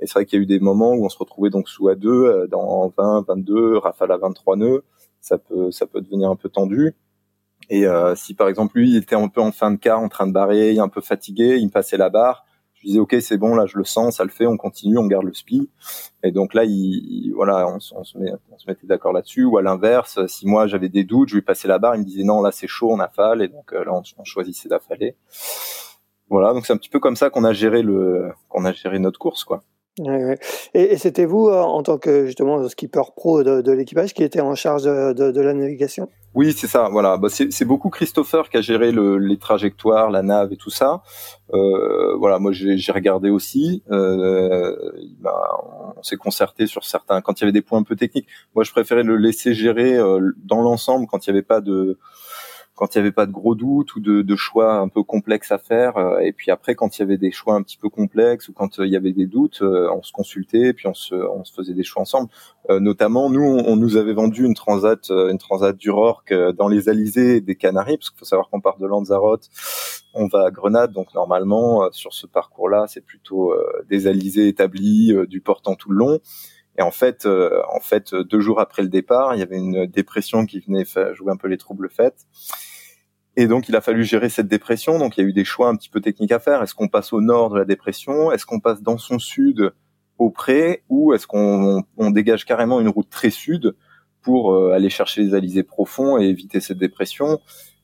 Et c'est vrai qu'il y a eu des moments où on se retrouvait donc sous à deux euh, dans 20, 22, rafale à 23 nœuds, ça peut ça peut devenir un peu tendu. Et euh, si par exemple lui il était un peu en fin de quart, en train de barrer, un peu fatigué, il me passait la barre je disais ok c'est bon là je le sens ça le fait on continue on garde le spi. Et donc là il, voilà on, se met, on se mettait d'accord là-dessus. Ou à l'inverse si moi j'avais des doutes je lui passais la barre il me disait non là c'est chaud on affale. Et donc euh, là on, on choisissait d'affaler. Voilà donc c'est un petit peu comme ça qu'on a géré le qu'on a géré notre course quoi et, c'était vous, euh, en tant que justement skipper pro de, l'équipage, qui était en charge de, la navigation? Oui, c'est ça. Voilà, bah, c'est beaucoup Christopher qui a géré les trajectoires, la nave et tout ça. Euh, voilà, moi j'ai regardé aussi. Euh, on s'est concerté sur certains. Quand il y avait des points un peu techniques, moi je préférais le laisser gérer dans l'ensemble quand il n'y avait pas de quand il y avait pas de gros doutes ou de, de, choix un peu complexes à faire. Euh, et puis après, quand il y avait des choix un petit peu complexes ou quand euh, il y avait des doutes, euh, on se consultait puis on se, on se faisait des choix ensemble. notamment, nous, on, nous avait vendu une transat, une transat du Rorque dans les Alizés des Canaries, parce qu'il faut savoir qu'on part de Lanzarote, on va à Grenade, donc normalement sur ce parcours-là, c'est plutôt des Alizés établis, du portant tout le long. Et en fait, en fait, deux jours après le départ, il y avait une dépression qui venait jouer un peu les troubles faites. Et donc, il a fallu gérer cette dépression. Donc, il y a eu des choix un petit peu techniques à faire. Est-ce qu'on passe au nord de la dépression? Est-ce qu'on passe dans son sud au pré Ou est-ce qu'on on dégage carrément une route très sud pour euh, aller chercher les alizés profonds et éviter cette dépression? euh,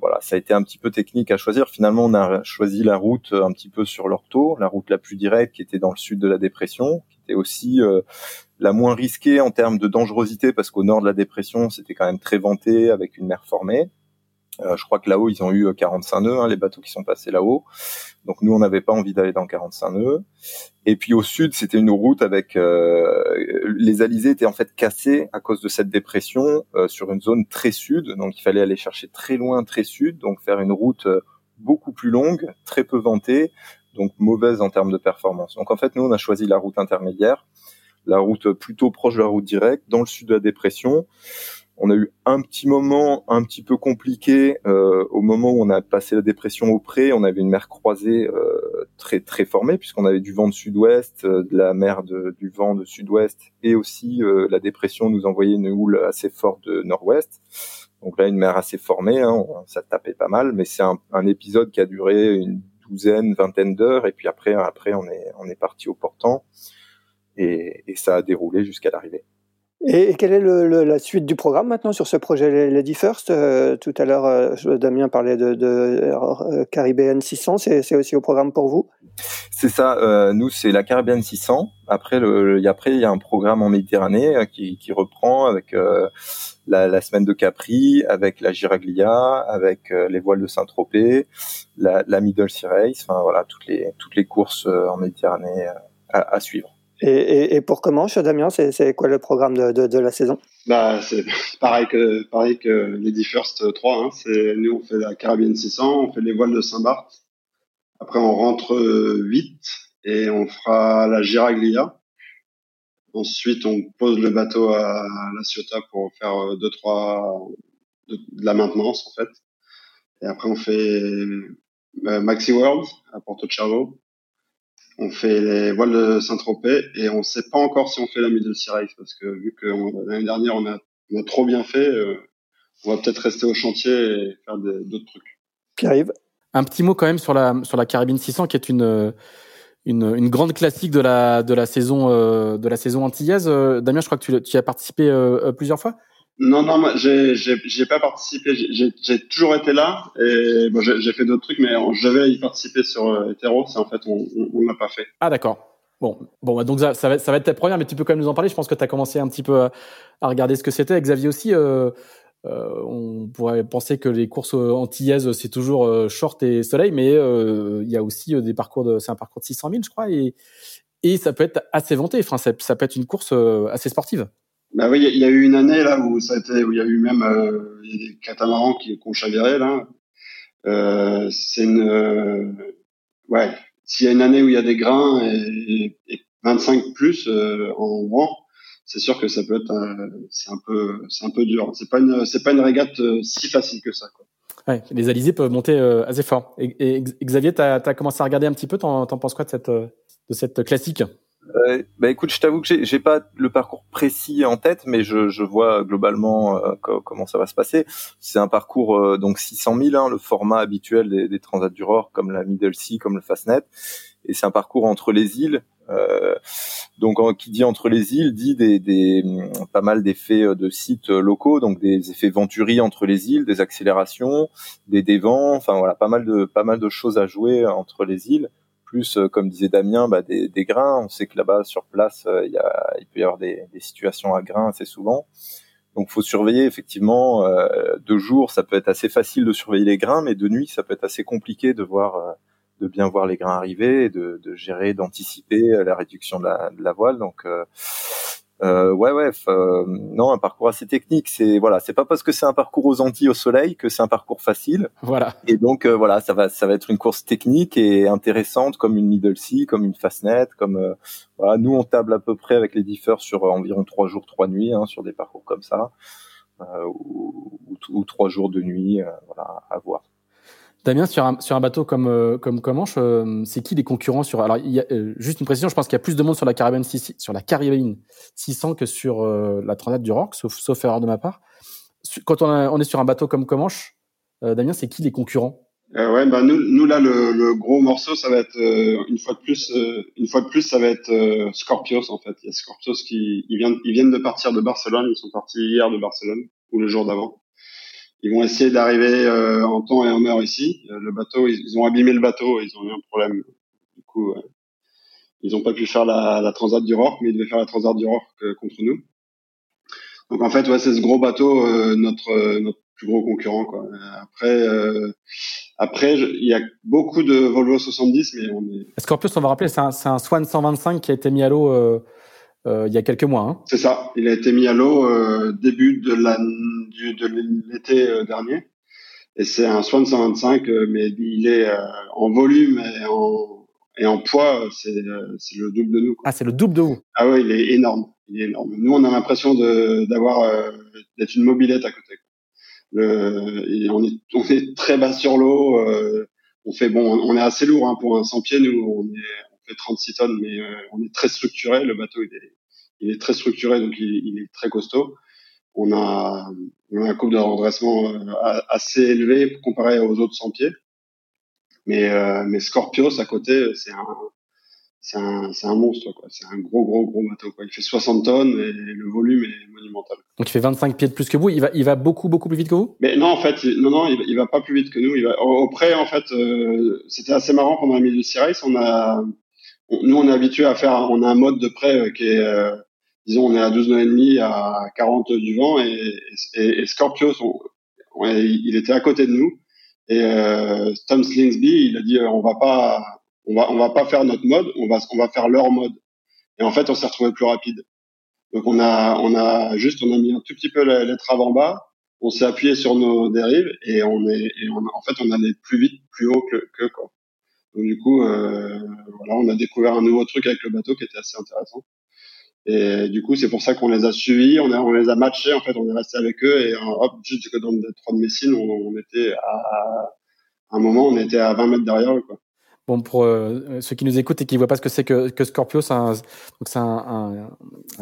voilà, ça a été un petit peu technique à choisir. Finalement, on a choisi la route un petit peu sur l'ortho, la route la plus directe qui était dans le sud de la dépression, qui était aussi euh, la moins risquée en termes de dangerosité parce qu'au nord de la dépression, c'était quand même très venté avec une mer formée. Euh, je crois que là-haut, ils ont eu 45 nœuds, hein, les bateaux qui sont passés là-haut. Donc nous, on n'avait pas envie d'aller dans 45 nœuds. Et puis au sud, c'était une route avec euh, les alizés étaient en fait cassés à cause de cette dépression euh, sur une zone très sud. Donc il fallait aller chercher très loin, très sud, donc faire une route beaucoup plus longue, très peu ventée, donc mauvaise en termes de performance. Donc en fait, nous, on a choisi la route intermédiaire, la route plutôt proche de la route directe, dans le sud de la dépression. On a eu un petit moment un petit peu compliqué euh, au moment où on a passé la dépression au pré. On avait une mer croisée euh, très très formée puisqu'on avait du vent de sud-ouest, euh, de la mer de, du vent de sud-ouest et aussi la dépression nous envoyait une houle assez forte de nord-ouest. Donc là, une mer assez formée, hein, ça tapait pas mal, mais c'est un, un, épisode qui a duré une douzaine, vingtaine d'heures, et puis après, après, on est, parti au portant, et, et ça a déroulé jusqu'à l'arrivée. Et, quelle est le, la suite du programme maintenant sur ce projet Lady First euh, Tout à l'heure, euh, Damien parlait de, de euh, Caribbean 600, c'est aussi au programme pour vous? C'est ça, nous c'est la Caribbean 600. Après, le, après, il y a un programme en Méditerranée qui, reprend avec la, semaine de Capri, avec la Giraglia, avec les voiles de Saint-Tropez, la, Middle Sea Race, enfin voilà, toutes les, toutes les courses en Méditerranée à suivre. Et, et, et, pour comment, Damien, c'est quoi le programme de, la saison? Bah, C'est pareil que, pareil que Lady First 3. Hein. Nous, on fait la Caribbean 600, on fait les voiles de Saint-Barth. Après, on rentre vite et on fera la Giraglia. Ensuite, on pose le bateau à La Ciotat pour faire deux, trois de, la maintenance, en fait. Et après, on fait euh, Maxi World à Porto Cervo on fait les voiles de Saint-Tropez et on ne sait pas encore si on fait la Middle Sea Race parce que vu que l'année dernière on a, trop bien fait, euh, on va peut-être rester au chantier et faire d'autres trucs. Arrive. Un petit mot quand même sur la sur la Caribbean 600 qui est une une, une grande classique de la de la saison euh, de la saison antillaise. Euh, Damien, je crois que tu, tu as participé plusieurs fois. Non, non, moi, j'ai, pas participé. J'ai, toujours été là et bon, j'ai, fait d'autres trucs, mais je devais y participer sur euh, Etheros et en fait, on, on, l'a pas fait. Ah, d'accord. Bon, bon, donc ça, va, ça va être ta première, mais tu peux quand même nous en parler. Je pense que tu as commencé un petit peu à, regarder ce que c'était. Xavier aussi, euh, euh, on pourrait penser que les courses antillaises, c'est toujours euh, short et soleil, mais euh, il y a aussi des parcours de, c'est un parcours de 600 000, je crois, et, et ça peut être assez vanté. Enfin, ça peut être une course assez sportive. Bah oui, il y, a eu une année là où ça a été, où il y a eu même euh, des catamarans qui, ont chaviré là. Euh, c'est une, euh, ouais, s'il y a une année où il y a des grains et, et 25 plus euh, en vent, c'est sûr que ça peut être, c'est un peu, c'est un peu dur. C'est pas une, c'est pas une régate si facile que ça. Quoi. Ouais, les alizés peuvent monter assez fort. Et, Xavier, tu as, commencé à regarder un petit peu, t'en, t'en penses quoi de cette, de cette classique? Euh, bah écoute, je t'avoue que j'ai pas le parcours précis en tête, mais je, je vois globalement euh, comment ça va se passer. C'est un parcours euh, donc 600 000, hein, le format habituel des, des Transat du comme la Middle Sea, comme le Fastnet, et c'est un parcours entre les îles. Euh, donc qui dit entre les îles dit des, des pas mal d'effets de sites locaux, donc des effets venturi entre les îles, des accélérations, des dévents, enfin voilà, pas mal de pas mal de choses à jouer entre les îles plus, euh, comme disait Damien, bah, des, des, grains. On sait que là-bas, sur place, euh, il, y a, il peut y avoir des, des, situations à grains assez souvent. Donc, faut surveiller effectivement. Euh, de jour, ça peut être assez facile de surveiller les grains, mais de nuit, ça peut être assez compliqué de voir, de bien voir les grains arriver, et de, de gérer, d'anticiper la réduction de la, de la voile. Donc, euh, ouais, ouais, euh, non, un parcours assez technique. C'est voilà, c'est pas parce que c'est un parcours aux Antilles au soleil que c'est un parcours facile. Voilà. Et donc euh, voilà, ça va, ça va être une course technique et intéressante comme une middle sea, comme une fastnet, comme euh, voilà. Nous, on table à peu près avec les differs sur environ trois jours, trois nuits, hein, sur des parcours comme ça, ou, ou, ou, trois jours de nuit, voilà, à voir. Damien, sur un, sur un bateau comme euh, comme Comanche, euh, c'est qui les concurrents sur Alors, y a, euh, juste une précision, je pense qu'il y a plus de monde sur la Caribbean 6, sur la Caribbean 600 que sur la Transat du Rock, sauf sauf erreur de ma part. Quand on, on est sur un bateau comme Comanche, Damien, c'est qui les concurrents? Ouais, bah nous, nous là, le, gros morceau, ça va être une fois de plus, une fois de plus, ça va être Scorpios en fait. Il y a Scorpios qui, ils viennent, ils viennent de partir de Barcelone. Ils sont partis hier de Barcelone ou le jour d'avant. Ils vont essayer d'arriver en temps et en heure ici. le bateau, ils, ont abîmé le bateau, ils ont eu un problème. Du coup, ils n'ont pas pu faire la, la, Transat du Rorque, mais ils devaient faire la Transat du Rorque euh, contre nous. Donc en fait, c'est ce gros bateau euh, notre euh, plus gros concurrent. Après, après, il y a beaucoup de Volvo 70, mais on est. Scorpius, on va rappeler, c'est un, Swan 125 qui a été mis à l'eau il y a quelques mois. Hein. C'est ça. Il a été mis à l'eau début de la de l'été dernier. Et c'est un Swan 125, mais il est en volume et en et en poids, c'est le double de nous. Quoi. Ah, c'est le double de vous. Ah ouais, il est énorme. Il est énorme. Nous, on a l'impression de d'avoir euh, d'être une mobilette à côté. Le, on est on est très bas sur l'eau. Euh, on fait bon, on est assez lourd hein, pour un 100 pieds. Nous, on est fait 36 tonnes, mais euh, on est très structuré. Le bateau, il est il est très structuré, donc il, il est très costaud. On a on a un couple de redressement euh, assez élevé comparé aux autres 100 pieds. Mais, euh, mais Scorpios à côté, c'est un, c'est un, c'est un monstre, quoi. C'est un gros, gros, gros bateau, quoi. Il fait 60 tonnes et le volume est monumental. Donc il fait 25 pieds de plus que vous. Il va, il va beaucoup, beaucoup plus vite que vous? Mais non, en fait, non, non, il, il va pas plus vite que nous. Il va, auprès, en fait, euh, c'était assez marrant pendant la milieu Sea Race. On a, nous, on est habitué à faire, on a un mode de près euh, qui est, euh, disons, on est à 12 nœuds et demi, à 40 du vent et, et, et Scorpios, il était à côté de nous. Et euh, Tom Slingsby, il a dit euh, on va pas, on va, on va pas faire notre mode, on va, on va faire leur mode. Et en fait, on s'est retrouvé plus rapide. Donc on a, on a juste, on a mis un tout petit peu traves en bas, on s'est appuyé sur nos dérives et on est, et en fait, on allait plus vite, plus haut que, que quoi. Donc du coup, euh, voilà, on a découvert un nouveau truc avec le bateau qui était assez intéressant. Et du coup, c'est pour ça qu'on les a suivis, on, les a matchés, en fait, on est resté avec eux et hop, juste dans le trois de Messine, on, on était à, un moment, on était à 20 mètres derrière eux, quoi. Bon, pour euh, ceux qui nous écoutent et qui ne voient pas ce que c'est que, que Scorpio, c'est un,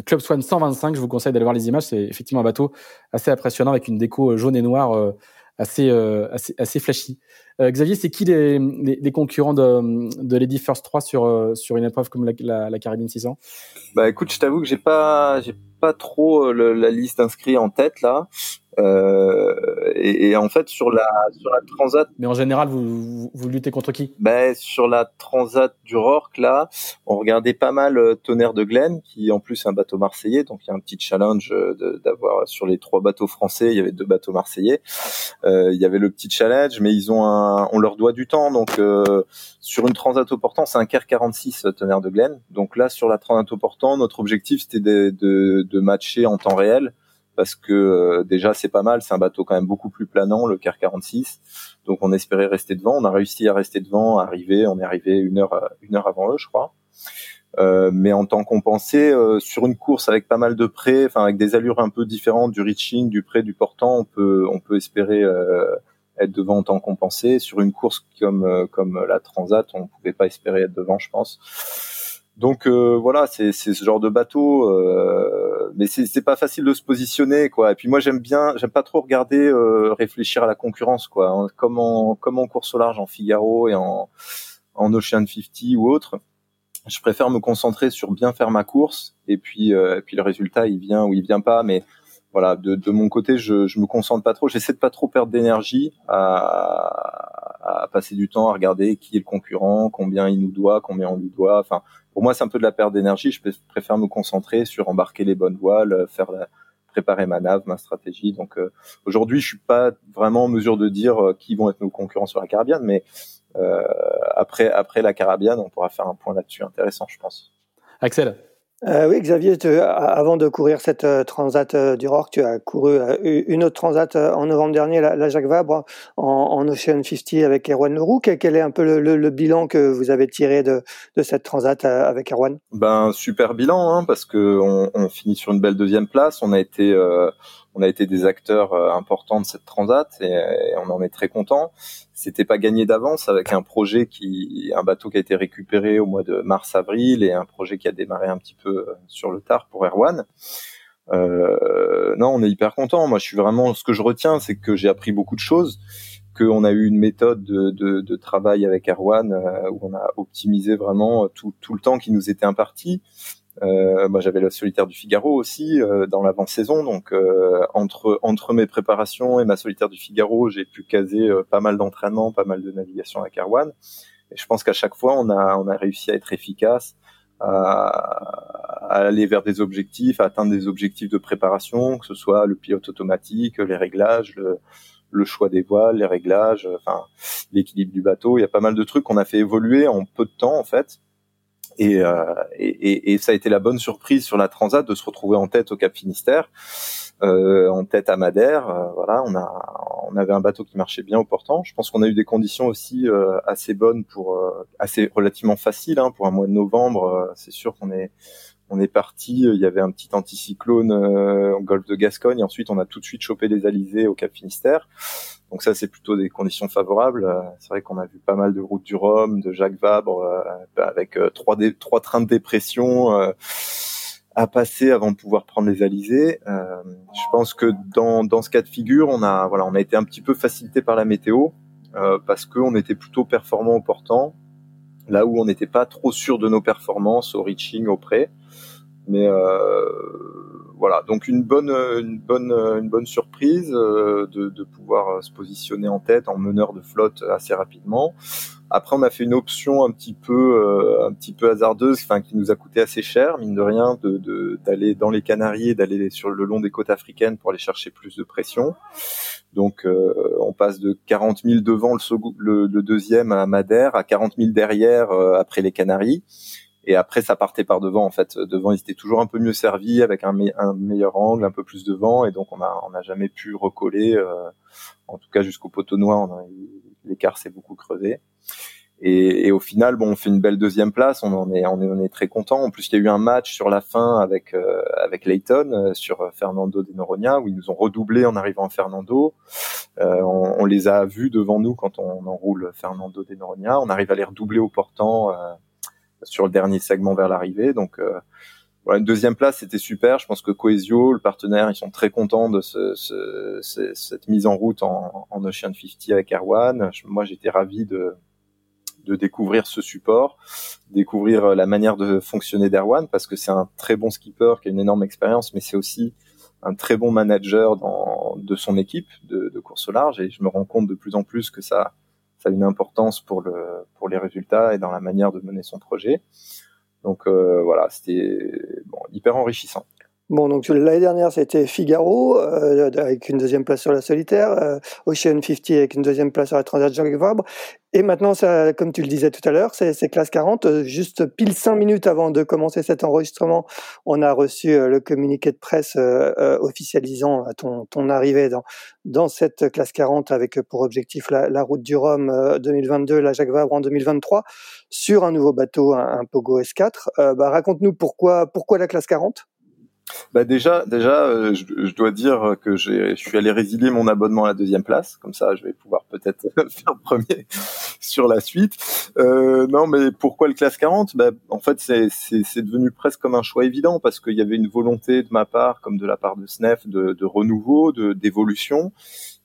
Club Swan 125. Je vous conseille d'aller voir les images. C'est effectivement un bateau assez impressionnant avec une déco jaune et noire euh, assez, euh, assez, assez flashy. Euh, Xavier, c'est qui les, les, concurrents de, de Lady First 3 sur, euh, sur une épreuve comme la, la, la Caribbean 600 Bah écoute, je t'avoue que j'ai pas, pas trop la liste d'inscrits en tête là. Euh, et, et, en fait sur la sur la transat. Mais en général, vous, vous, luttez contre qui? Ben sur la transat du Rorque là, on regardait pas mal euh, Tonnerre de Glen, qui en plus est un bateau marseillais, donc il y a un petit challenge d'avoir sur les trois bateaux français, il y avait deux bateaux marseillais. Euh, il y avait le petit challenge, mais ils ont un, on leur doit du temps, donc euh, sur une transat au portant, c'est un KER 46 Tonnerre de Glen. Donc là sur la transat au portant, notre objectif c'était de, de, de matcher en temps réel parce que euh, déjà c'est pas mal, c'est un bateau quand même beaucoup plus planant, le CAR 46. Donc on espérait rester devant, on a réussi à rester devant, arriver, on est arrivé une heure euh, une heure avant eux, je crois. Euh, mais en temps compensé, euh, sur une course avec pas mal de près, enfin avec des allures un peu différentes du reaching, du près, du portant, on peut on peut espérer être devant en temps compensé. Sur une course comme comme la Transat, on pouvait pas espérer être devant, je pense. Donc euh, voilà, c'est ce genre de bateau, euh, mais c'est pas facile de se positionner quoi. Et puis moi j'aime bien, j'aime pas trop regarder euh, réfléchir à la concurrence quoi. Comme en comme en course au large, en Figaro et en en Ocean 50 ou autre. Je préfère me concentrer sur bien faire ma course et puis euh, et puis le résultat il vient ou il vient pas. Mais voilà, de, de mon côté je je me concentre pas trop. J'essaie de pas trop perdre d'énergie à, à passer du temps à regarder qui est le concurrent, combien il nous doit, combien on lui doit. Enfin pour moi, c'est un peu de la perte d'énergie. Je préfère me concentrer sur embarquer les bonnes voiles, euh, faire la, préparer ma nave, ma stratégie. Donc euh, aujourd'hui, je suis pas vraiment en mesure de dire euh, qui vont être nos concurrents sur la Carabiane, mais euh, après après la Carabiane, on pourra faire un point là-dessus intéressant, je pense. Axel? Euh, oui, Xavier, tu, avant de courir cette euh, transat euh, du Rorque, tu as couru une autre transat en novembre dernier, la, Jacques Vabre, en, en, Ocean 50 avec Erwan Leroux. Quel est un peu le, bilan que vous avez tiré de, de cette transat avec Erwan? Ben super bilan, hein, parce que on, on, finit sur une belle deuxième place. On a été on a été des acteurs importants de cette transat et, on en est très content c'était pas gagné d'avance avec un projet qui, un bateau qui a été récupéré au mois de mars-avril et un projet qui a démarré un petit peu euh, sur le tard pour Erwan. Euh, non, on est hyper content. Moi, je suis vraiment, ce que je retiens, c'est que j'ai appris beaucoup de choses. qu'on a eu une méthode de, de, de travail avec Erwan où on a optimisé vraiment tout, tout le temps qui nous était imparti. Euh, moi, j'avais la solitaire du Figaro aussi euh, dans l'avant-saison, donc euh, entre entre mes préparations et ma solitaire du Figaro, j'ai pu caser pas mal d'entraînement, pas mal de navigation avec Erwan. Et je pense qu'à chaque fois, on a on a réussi à être efficace, à, à, aller vers des objectifs, à atteindre des objectifs de préparation, que ce soit le pilote automatique, les réglages, le, le choix des voiles, les réglages, enfin l'équilibre du bateau. Il y a pas mal de trucs qu'on a fait évoluer en peu de temps en fait euh, et, et, et, ça a été la bonne surprise sur la Transat de se retrouver en tête au Cap Finistère, euh, en tête à Madère. Euh, voilà, on a, on avait un bateau qui marchait bien au portant. Je pense qu'on a eu des conditions aussi euh, assez bonnes pour, assez relativement faciles hein, pour un mois de novembre. c'est sûr qu'on est on est parti, il y avait un petit anticyclone euh, au golfe de Gascogne, et ensuite on a tout de suite chopé les alizés au Cap Finistère. Donc ça, c'est plutôt des conditions favorables. Euh, c'est vrai qu'on a vu pas mal de routes du Rhum, de Jacques Vabre, euh, avec trois, trois trains de dépression à passer avant de pouvoir prendre les alizés. je pense que dans, dans ce cas de figure, on a voilà, on a été un petit peu facilité par la météo parce qu'on était plutôt performant au portant, là où on n'était pas trop sûr de nos performances au reaching, au près. Mais euh, voilà, donc une bonne, une bonne, une bonne surprise euh, de, de, pouvoir se positionner en tête, en meneur de flotte assez rapidement. Après, on a fait une option un petit peu, euh, un petit peu hasardeuse, enfin qui nous a coûté assez cher, mine de rien, de d'aller dans les Canaries d'aller sur le long des côtes africaines pour aller chercher plus de pression. Donc, euh, on passe de 40 000 devant le, le, deuxième à Madère à 40 000 derrière après les Canaries. Et après, ça partait par devant. En fait, devant, ils étaient toujours un peu mieux servis, avec un, meilleur angle, un peu plus de vent, et donc on a on n'a jamais pu recoller. Euh, en tout cas, jusqu'au poteau noir, l'écart s'est beaucoup creusé. Et, et, au final, bon, on fait une belle deuxième place. On en est, on est, on est très content. En plus, il y a eu un match sur la fin avec euh, avec Layton euh, sur Fernando de Noronha où ils nous ont redoublé en arrivant à Fernando. Euh, on, on, les a vus devant nous quand on enroule Fernando de Noronha. On arrive à les redoubler au portant sur le dernier segment vers l'arrivée. Donc euh, voilà, une deuxième place, c'était super. Je pense que Coesio, le partenaire, ils sont très contents de ce, ce, cette mise en route en, en Ocean 50 avec Erwan. Moi, j'étais ravi de, de découvrir ce support, découvrir euh, la manière de fonctionner d'Erwan, parce que c'est un très bon skipper qui a une énorme expérience, mais c'est aussi un très bon manager dans, de son équipe de, de course au large. Et je me rends compte de plus en plus que ça ça a une importance pour le pour les résultats et dans la manière de mener son projet. Donc euh, voilà, c'était hyper enrichissant. Bon, donc l'année dernière, c'était Figaro, euh, avec une deuxième place sur la solitaire, euh, Ocean 50 avec une deuxième place sur la Transat Jacques Vabre. Et maintenant, ça, comme tu le disais tout à l'heure, c'est classe 40. Euh, juste pile cinq minutes avant de commencer cet enregistrement, on a reçu euh, le communiqué de presse euh, officialisant ton, ton arrivée dans, dans cette classe 40 avec pour objectif la, la route du Rhum 2022, la Jacques Vabre en 2023, sur un nouveau bateau, un, Pogo S4. bah, Raconte-nous pourquoi, pourquoi la classe 40 bah déjà, déjà, euh, je, dois dire que je suis allé résilier mon abonnement à la deuxième place, comme ça, je vais pouvoir peut-être faire premier sur la suite. Euh, non, mais pourquoi le classe 40 bah, En fait, c'est devenu presque comme un choix évident parce qu'il y avait une volonté de ma part, comme de la part de SNEF, de, de renouveau, de d'évolution.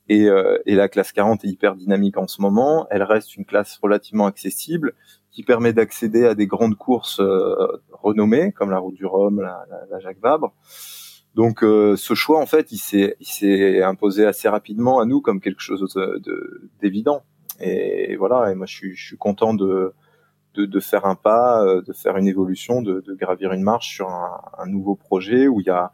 Et, euh, et, la classe 40 est hyper dynamique en ce moment. Elle reste une classe relativement accessible qui permet d'accéder à des grandes courses euh, renommées comme la Route du Rhum, la, la, Jacques Vabre. Donc euh, ce choix en fait, il s'est imposé assez rapidement à nous comme quelque chose d'évident. Et voilà. Et moi je suis je suis content de de, de faire un pas, de faire une évolution, de, de gravir une marche sur un, un nouveau projet où il y a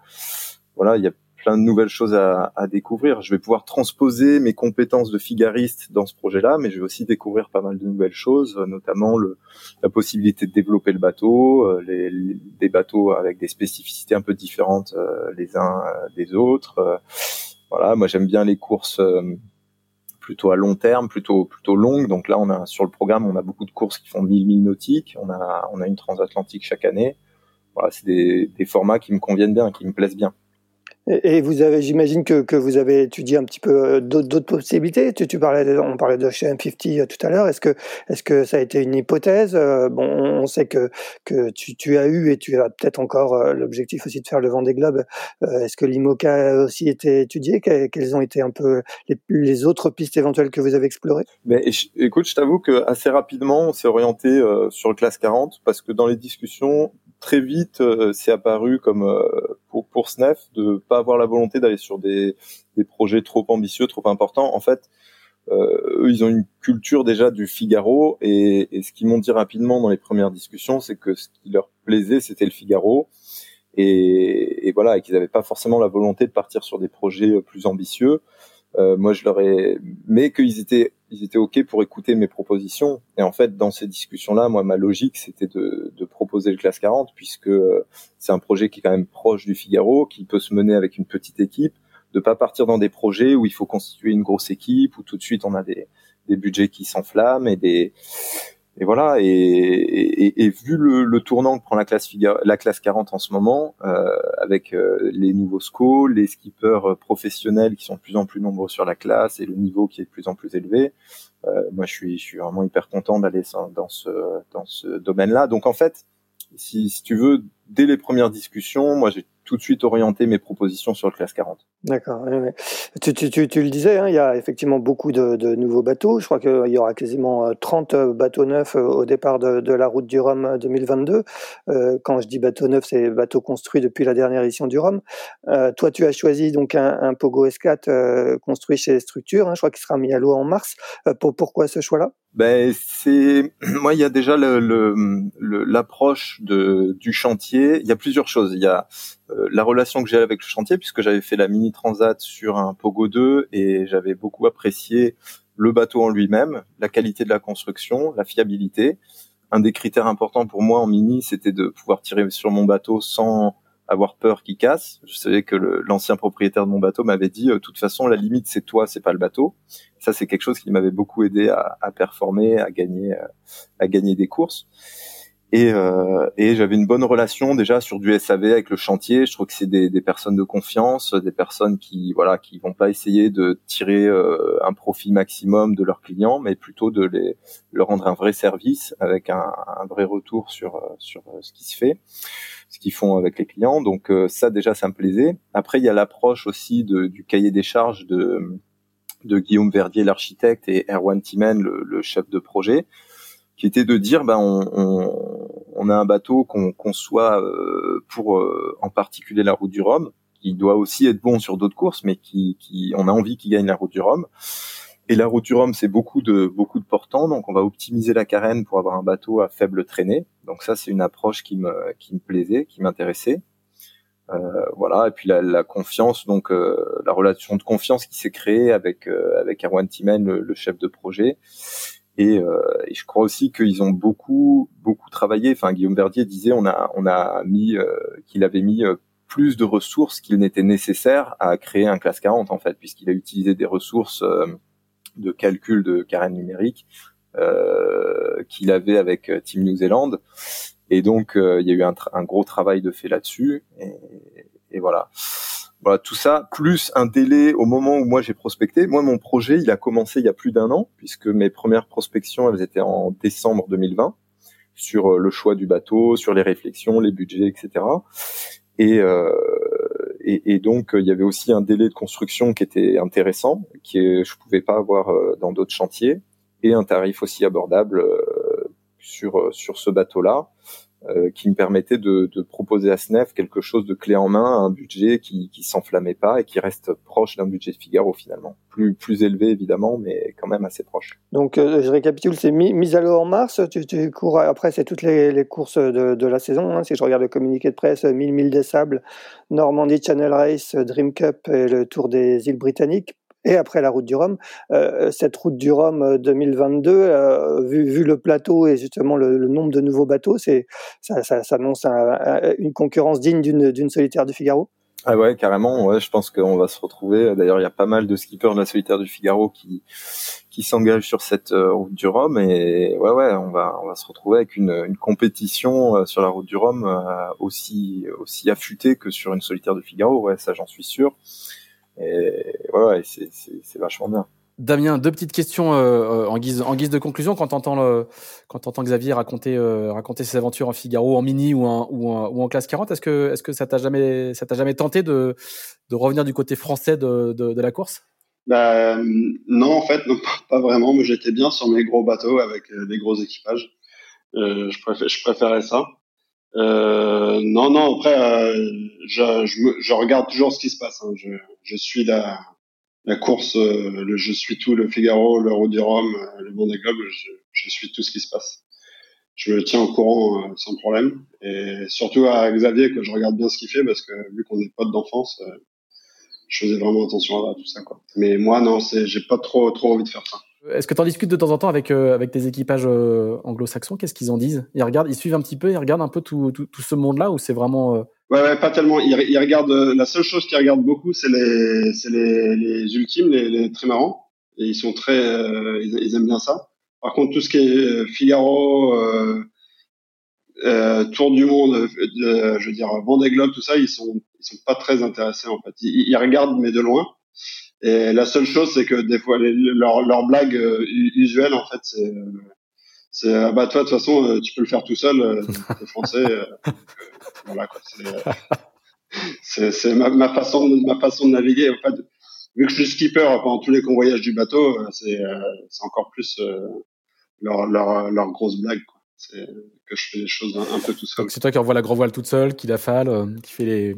voilà il y a plein de nouvelles choses à, à, découvrir. Je vais pouvoir transposer mes compétences de figariste dans ce projet-là, mais je vais aussi découvrir pas mal de nouvelles choses, notamment le, la possibilité de développer le bateau, euh, les, des bateaux avec des spécificités un peu différentes euh, les uns euh, des autres. voilà, moi j'aime bien les courses plutôt à long terme, plutôt plutôt longues. Donc là, on a sur le programme, on a beaucoup de courses qui font 1000 milles nautiques. On a on a une transatlantique chaque année. Voilà, c'est des, des formats qui me conviennent bien, qui me plaisent bien. Et, vous avez, j'imagine que, que, vous avez étudié un petit peu euh, d'autres possibilités. Tu, tu, parlais, on parlait de chez M50 euh, tout à l'heure. Est-ce que, est-ce que ça a été une hypothèse euh, Bon, on sait que que tu, tu as eu et tu as peut-être encore l'objectif aussi de faire le Vendée Globe. Est-ce que l'IMOCA a aussi été étudié? Quelles ont été un peu les, autres pistes éventuelles que vous avez explorées? Mais écoute, je t'avoue que assez rapidement, on s'est orienté sur le classe 40 parce que dans les discussions, très vite, c'est apparu comme pour, pour SNEF de pas avoir la volonté d'aller sur des, des projets trop ambitieux, trop importants. En fait, euh, eux, ils ont une culture déjà du Figaro et, et ce qu'ils m'ont dit rapidement dans les premières discussions, c'est que ce qui leur plaisait, c'était le Figaro et, et voilà, et qu'ils n'avaient pas forcément la volonté de partir sur des projets plus ambitieux. Euh, moi, je leur ai, mais qu'ils étaient, ils étaient ok pour écouter mes propositions. Et en fait, dans ces discussions-là, moi, ma logique, c'était de, proposer le classe 40, puisque euh, c'est un projet qui est quand même proche du Figaro, qui peut se mener avec une petite équipe, de pas partir dans des projets où il faut constituer une grosse équipe, où tout de suite on a des, des budgets qui s'enflamment et des et voilà. Et, et, et vu le, le, tournant que prend la classe la classe 40 en ce moment, euh, avec euh, les nouveaux SCO, les skippers professionnels qui sont de plus en plus nombreux sur la classe et le niveau qui est de plus en plus élevé, euh, moi je suis je suis vraiment hyper content d'aller dans ce dans ce domaine-là. Donc en fait, si, si tu veux, dès les premières discussions, moi j'ai tout de suite orienter mes propositions sur le classe 40. D'accord. Tu, tu, tu, tu, le disais, hein, il y a effectivement beaucoup de, de nouveaux bateaux. Je crois qu'il y aura quasiment 30 euh, bateaux neufs euh, au départ de, de la route du Rhum 2022. Euh, quand je dis bateau neuf, c'est bateau construit depuis la dernière édition du Rhum. Euh, toi, tu as choisi donc un, un Pogo S4 euh, construit chez Structure. Hein, je crois qu'il sera mis à l'eau en mars. pour, pourquoi ce choix-là? Ben c'est moi il y a déjà l'approche le, le, du chantier il y a plusieurs choses il y a euh, la relation que j'ai avec le chantier, puisque j'avais fait la mini transat sur un Pogo 2 et j'avais beaucoup apprécié le bateau en lui-même, la qualité de la construction, la fiabilité. Un des critères importants pour moi en mini, c'était de pouvoir tirer sur mon bateau sans avoir peur qu'il casse. Je savais que l'ancien propriétaire de mon bateau m'avait dit, de toute façon, la limite c'est toi, c'est pas le bateau. Ça, c'est quelque chose qui m'avait beaucoup aidé à, à, performer, à gagner, à gagner des courses. Et, euh, et j'avais une bonne relation déjà sur du SAV avec le chantier. Je trouve que c'est des, des, personnes de confiance, des personnes qui voilà qui vont pas essayer de tirer euh, un profit maximum de leurs clients, mais plutôt de les leur rendre un vrai service avec un, un vrai retour sur sur ce qui se fait, ce qu'ils font avec les clients. Donc euh, ça déjà ça me plaisait. Après il y a l'approche aussi de, du cahier des charges de de Guillaume Verdier l'architecte et Erwan Timen le, le chef de projet qui était de dire ben on, on, on a un bateau qu'on conçoit euh, pour euh, en particulier la route du Rhum, qui doit aussi être bon sur d'autres courses, mais qui, qui on a envie qu'il gagne la route du Rhum. Et la route du Rhum, c'est beaucoup de beaucoup de portants, donc on va optimiser la carène pour avoir un bateau à faible traînée. Donc ça, c'est une approche qui me qui me plaisait, qui m'intéressait. Euh, voilà, et puis la, la confiance, donc euh, la relation de confiance qui s'est créée avec avec Erwan Timen, le, le, chef de projet, et, euh, je crois aussi qu'ils ont beaucoup beaucoup travaillé. Enfin, Guillaume Verdier disait on a on a mis euh, qu'il avait mis euh, plus de ressources qu'il n'était nécessaire à créer un classe 40 en fait, puisqu'il a utilisé des ressources de calcul de carène numérique qu'il avait avec Team New Zealand. Et donc il y a eu un, un gros travail de fait là-dessus. Et voilà. Voilà, tout ça, plus un délai au moment où moi j'ai prospecté. Moi, mon projet, il a commencé il y a plus d'un an, puisque mes premières prospections, elles étaient en décembre 2020, sur euh, le choix du bateau, sur les réflexions, les budgets, etc. Et, euh, et, donc, il y avait aussi un délai de construction qui était intéressant, qui est, je pouvais pas avoir euh, dans d'autres chantiers, et un tarif aussi abordable euh, sur sur ce bateau-là. Euh, qui me permettait de, de, proposer à SNEF quelque chose de clé en main, un budget qui, qui s'enflammait pas et qui reste proche d'un budget de Figaro finalement. Plus, plus élevé évidemment, mais quand même assez proche. Donc euh, je récapitule, c'est mise à l'eau en mars, tu, tu cours, après c'est toutes les, les, courses de, de la saison, hein, si je regarde le communiqué de presse, 1000 milles des sables, Normandie Channel Race, Dream Cup et le Tour des îles britanniques et après la route du Rhum. Euh, cette route du Rhum 2022, euh, euh, vu, le plateau et justement le, nombre de nouveaux bateaux, c'est ça, ça, annonce un, une concurrence digne d'une solitaire du Figaro? Ah ouais, carrément. Ouais, je pense qu'on va se retrouver. D'ailleurs, il y a pas mal de skippers de la solitaire du Figaro qui qui s'engagent sur cette route du Rhum et ouais, ouais, on va on va se retrouver avec une, une compétition sur la route du Rhum aussi aussi affûtée que sur une solitaire du Figaro. Ouais, ça j'en suis sûr. Et ouais, ouais c'est c'est vachement bien. Damien, deux petites questions euh, en, guise, en guise de conclusion. Quand quand entends Xavier raconter, euh, raconter ses aventures en Figaro, en mini ou en, ou ou en classe 40, est-ce que, est-ce que ça t'a jamais, ça t'a jamais tenté de, de revenir du côté français de, de, de la course? Bah, Non, en fait, non, pas vraiment. Mais j'étais bien sur mes gros bateaux avec euh, des gros équipages. Euh, je, préfère, je préférais ça. Euh, non, non, après, je, je, me, je, regarde toujours ce qui se passe. Hein. Je, je suis là la course, euh, le, je suis tout, le Figaro, le Route du Rhum, euh, le Vendée Globe, je, suis tout ce qui se passe. Je le tiens au courant euh, sans problème. Et surtout à Xavier, que je regarde bien ce qu'il fait, parce que vu qu'on est potes d'enfance, je faisais vraiment attention à tout ça. Quoi. Mais moi, non, c'est, j'ai pas trop, trop envie de faire ça. Est-ce que tu en discutes de temps en temps avec, avec tes équipages anglo-saxons? Qu'est-ce qu'ils en disent? Ils regardent, ils suivent un petit peu, ils regardent un peu tout, tout, tout ce monde-là ou c'est vraiment Ouais, ouais, pas tellement. Ils, regardent. Euh, la seule chose qu'ils regardent beaucoup, c'est les, les, les ultimes, les, les très marrants. Et ils sont très, euh, ils, aiment bien ça. Par contre, tout ce qui est euh, Figaro, euh, euh, Tour du Monde, je veux dire Vendée Globe, tout ça, ils sont, ils sont pas très intéressés en fait. Ils regardent mais de loin. Et la seule chose, c'est que des fois, les, leurs leur blagues usuelles, en fait, c'est c'est ah bah toi de toute façon euh, tu peux le faire tout seul euh, t'es français euh, voilà quoi c'est c'est ma, ma, façon ma façon de naviguer en fait, vu que je suis skipper pendant tous les convoyages du bateau c'est c'est encore plus leur leur leur grosse blague quoi. C'est que je fais les choses un, peu tout seul. C'est toi qui envoie la grand voile toute seule qui la fale qui fait les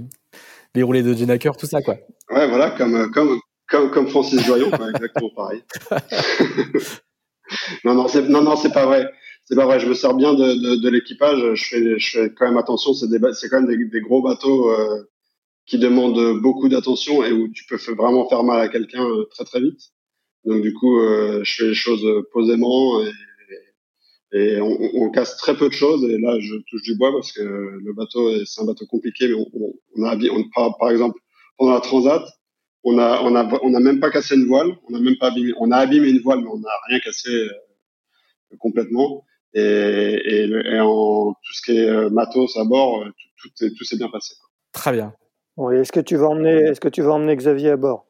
les roulés de Jenaker tout ça quoi. Ouais voilà comme comme comme, comme Francis Joyon exactement pareil non, non, c'est, non, non, c'est pas vrai. C'est pas vrai. Je me sers bien de, de, de l'équipage. Je fais, je fais quand même attention. C'est, des, c'est quand même des, gros bateaux euh, qui demandent beaucoup d'attention et où tu peux vraiment faire mal à quelqu'un euh, très très vite. Donc du coup, euh, je fais les choses posément et, et on, on, casse très peu de choses. Et là, je touche du bois parce que le bateau, c'est un bateau compliqué, mais on, on a, on, par, par exemple, pendant la transat, on a, on a, on a même pas cassé une voile, on a même pas abîmé, on a abîmé une voile, mais on n'a rien cassé euh, complètement. Et, et, et, en tout ce qui est euh, matos à bord, euh, tout, tout, tout s'est bien passé. Très bien. Oui, est-ce que tu vas emmener, est-ce que tu vas emmener Xavier à bord?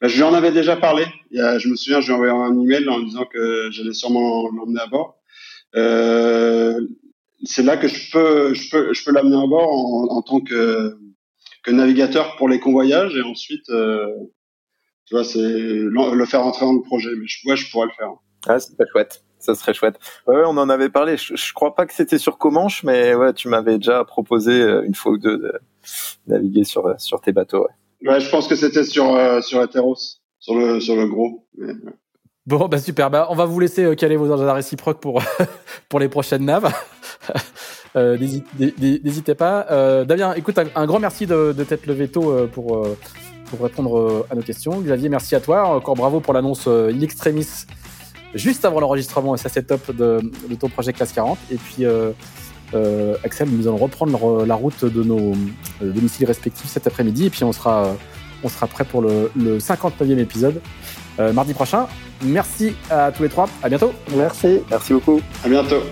Ben, Je lui en avais déjà parlé. Il y a, je me souviens, je lui ai envoyé un email en disant que j'allais sûrement l'emmener à bord. Euh, c'est là que je peux, je peux, je peux l'amener à bord en, en tant que que navigateur pour les convoyages et ensuite, euh, tu vois, c'est le faire entrer dans le projet. Mais je, ouais, je pourrais le faire. Ah, c'est très chouette. Ça serait chouette. Ouais, on en avait parlé. Je, je crois pas que c'était sur Comanche, mais ouais, tu m'avais déjà proposé euh, une fois ou deux de naviguer sur sur tes bateaux. Ouais, ouais je pense que c'était sur euh, sur Eteros, sur le sur le gros. Mais, Bon, bah super. Bah, on va vous laisser caler vos agendas réciproques pour pour les prochaines naves. Euh, n'hésitez pas. Euh, Damien, écoute, un, grand merci de, de t'être levé tôt euh, pour, euh, pour répondre à nos questions. Xavier, merci à toi. Encore bravo pour l'annonce in extremis juste avant l'enregistrement, et ça c'est top, de, ton projet Classe 40. Et puis, Axel, nous allons reprendre la route de nos domiciles respectifs cet après-midi, et puis on sera, on sera prêt pour le, le 59e épisode. mardi prochain. Merci à tous les trois. À bientôt. Merci. Merci beaucoup. À bientôt.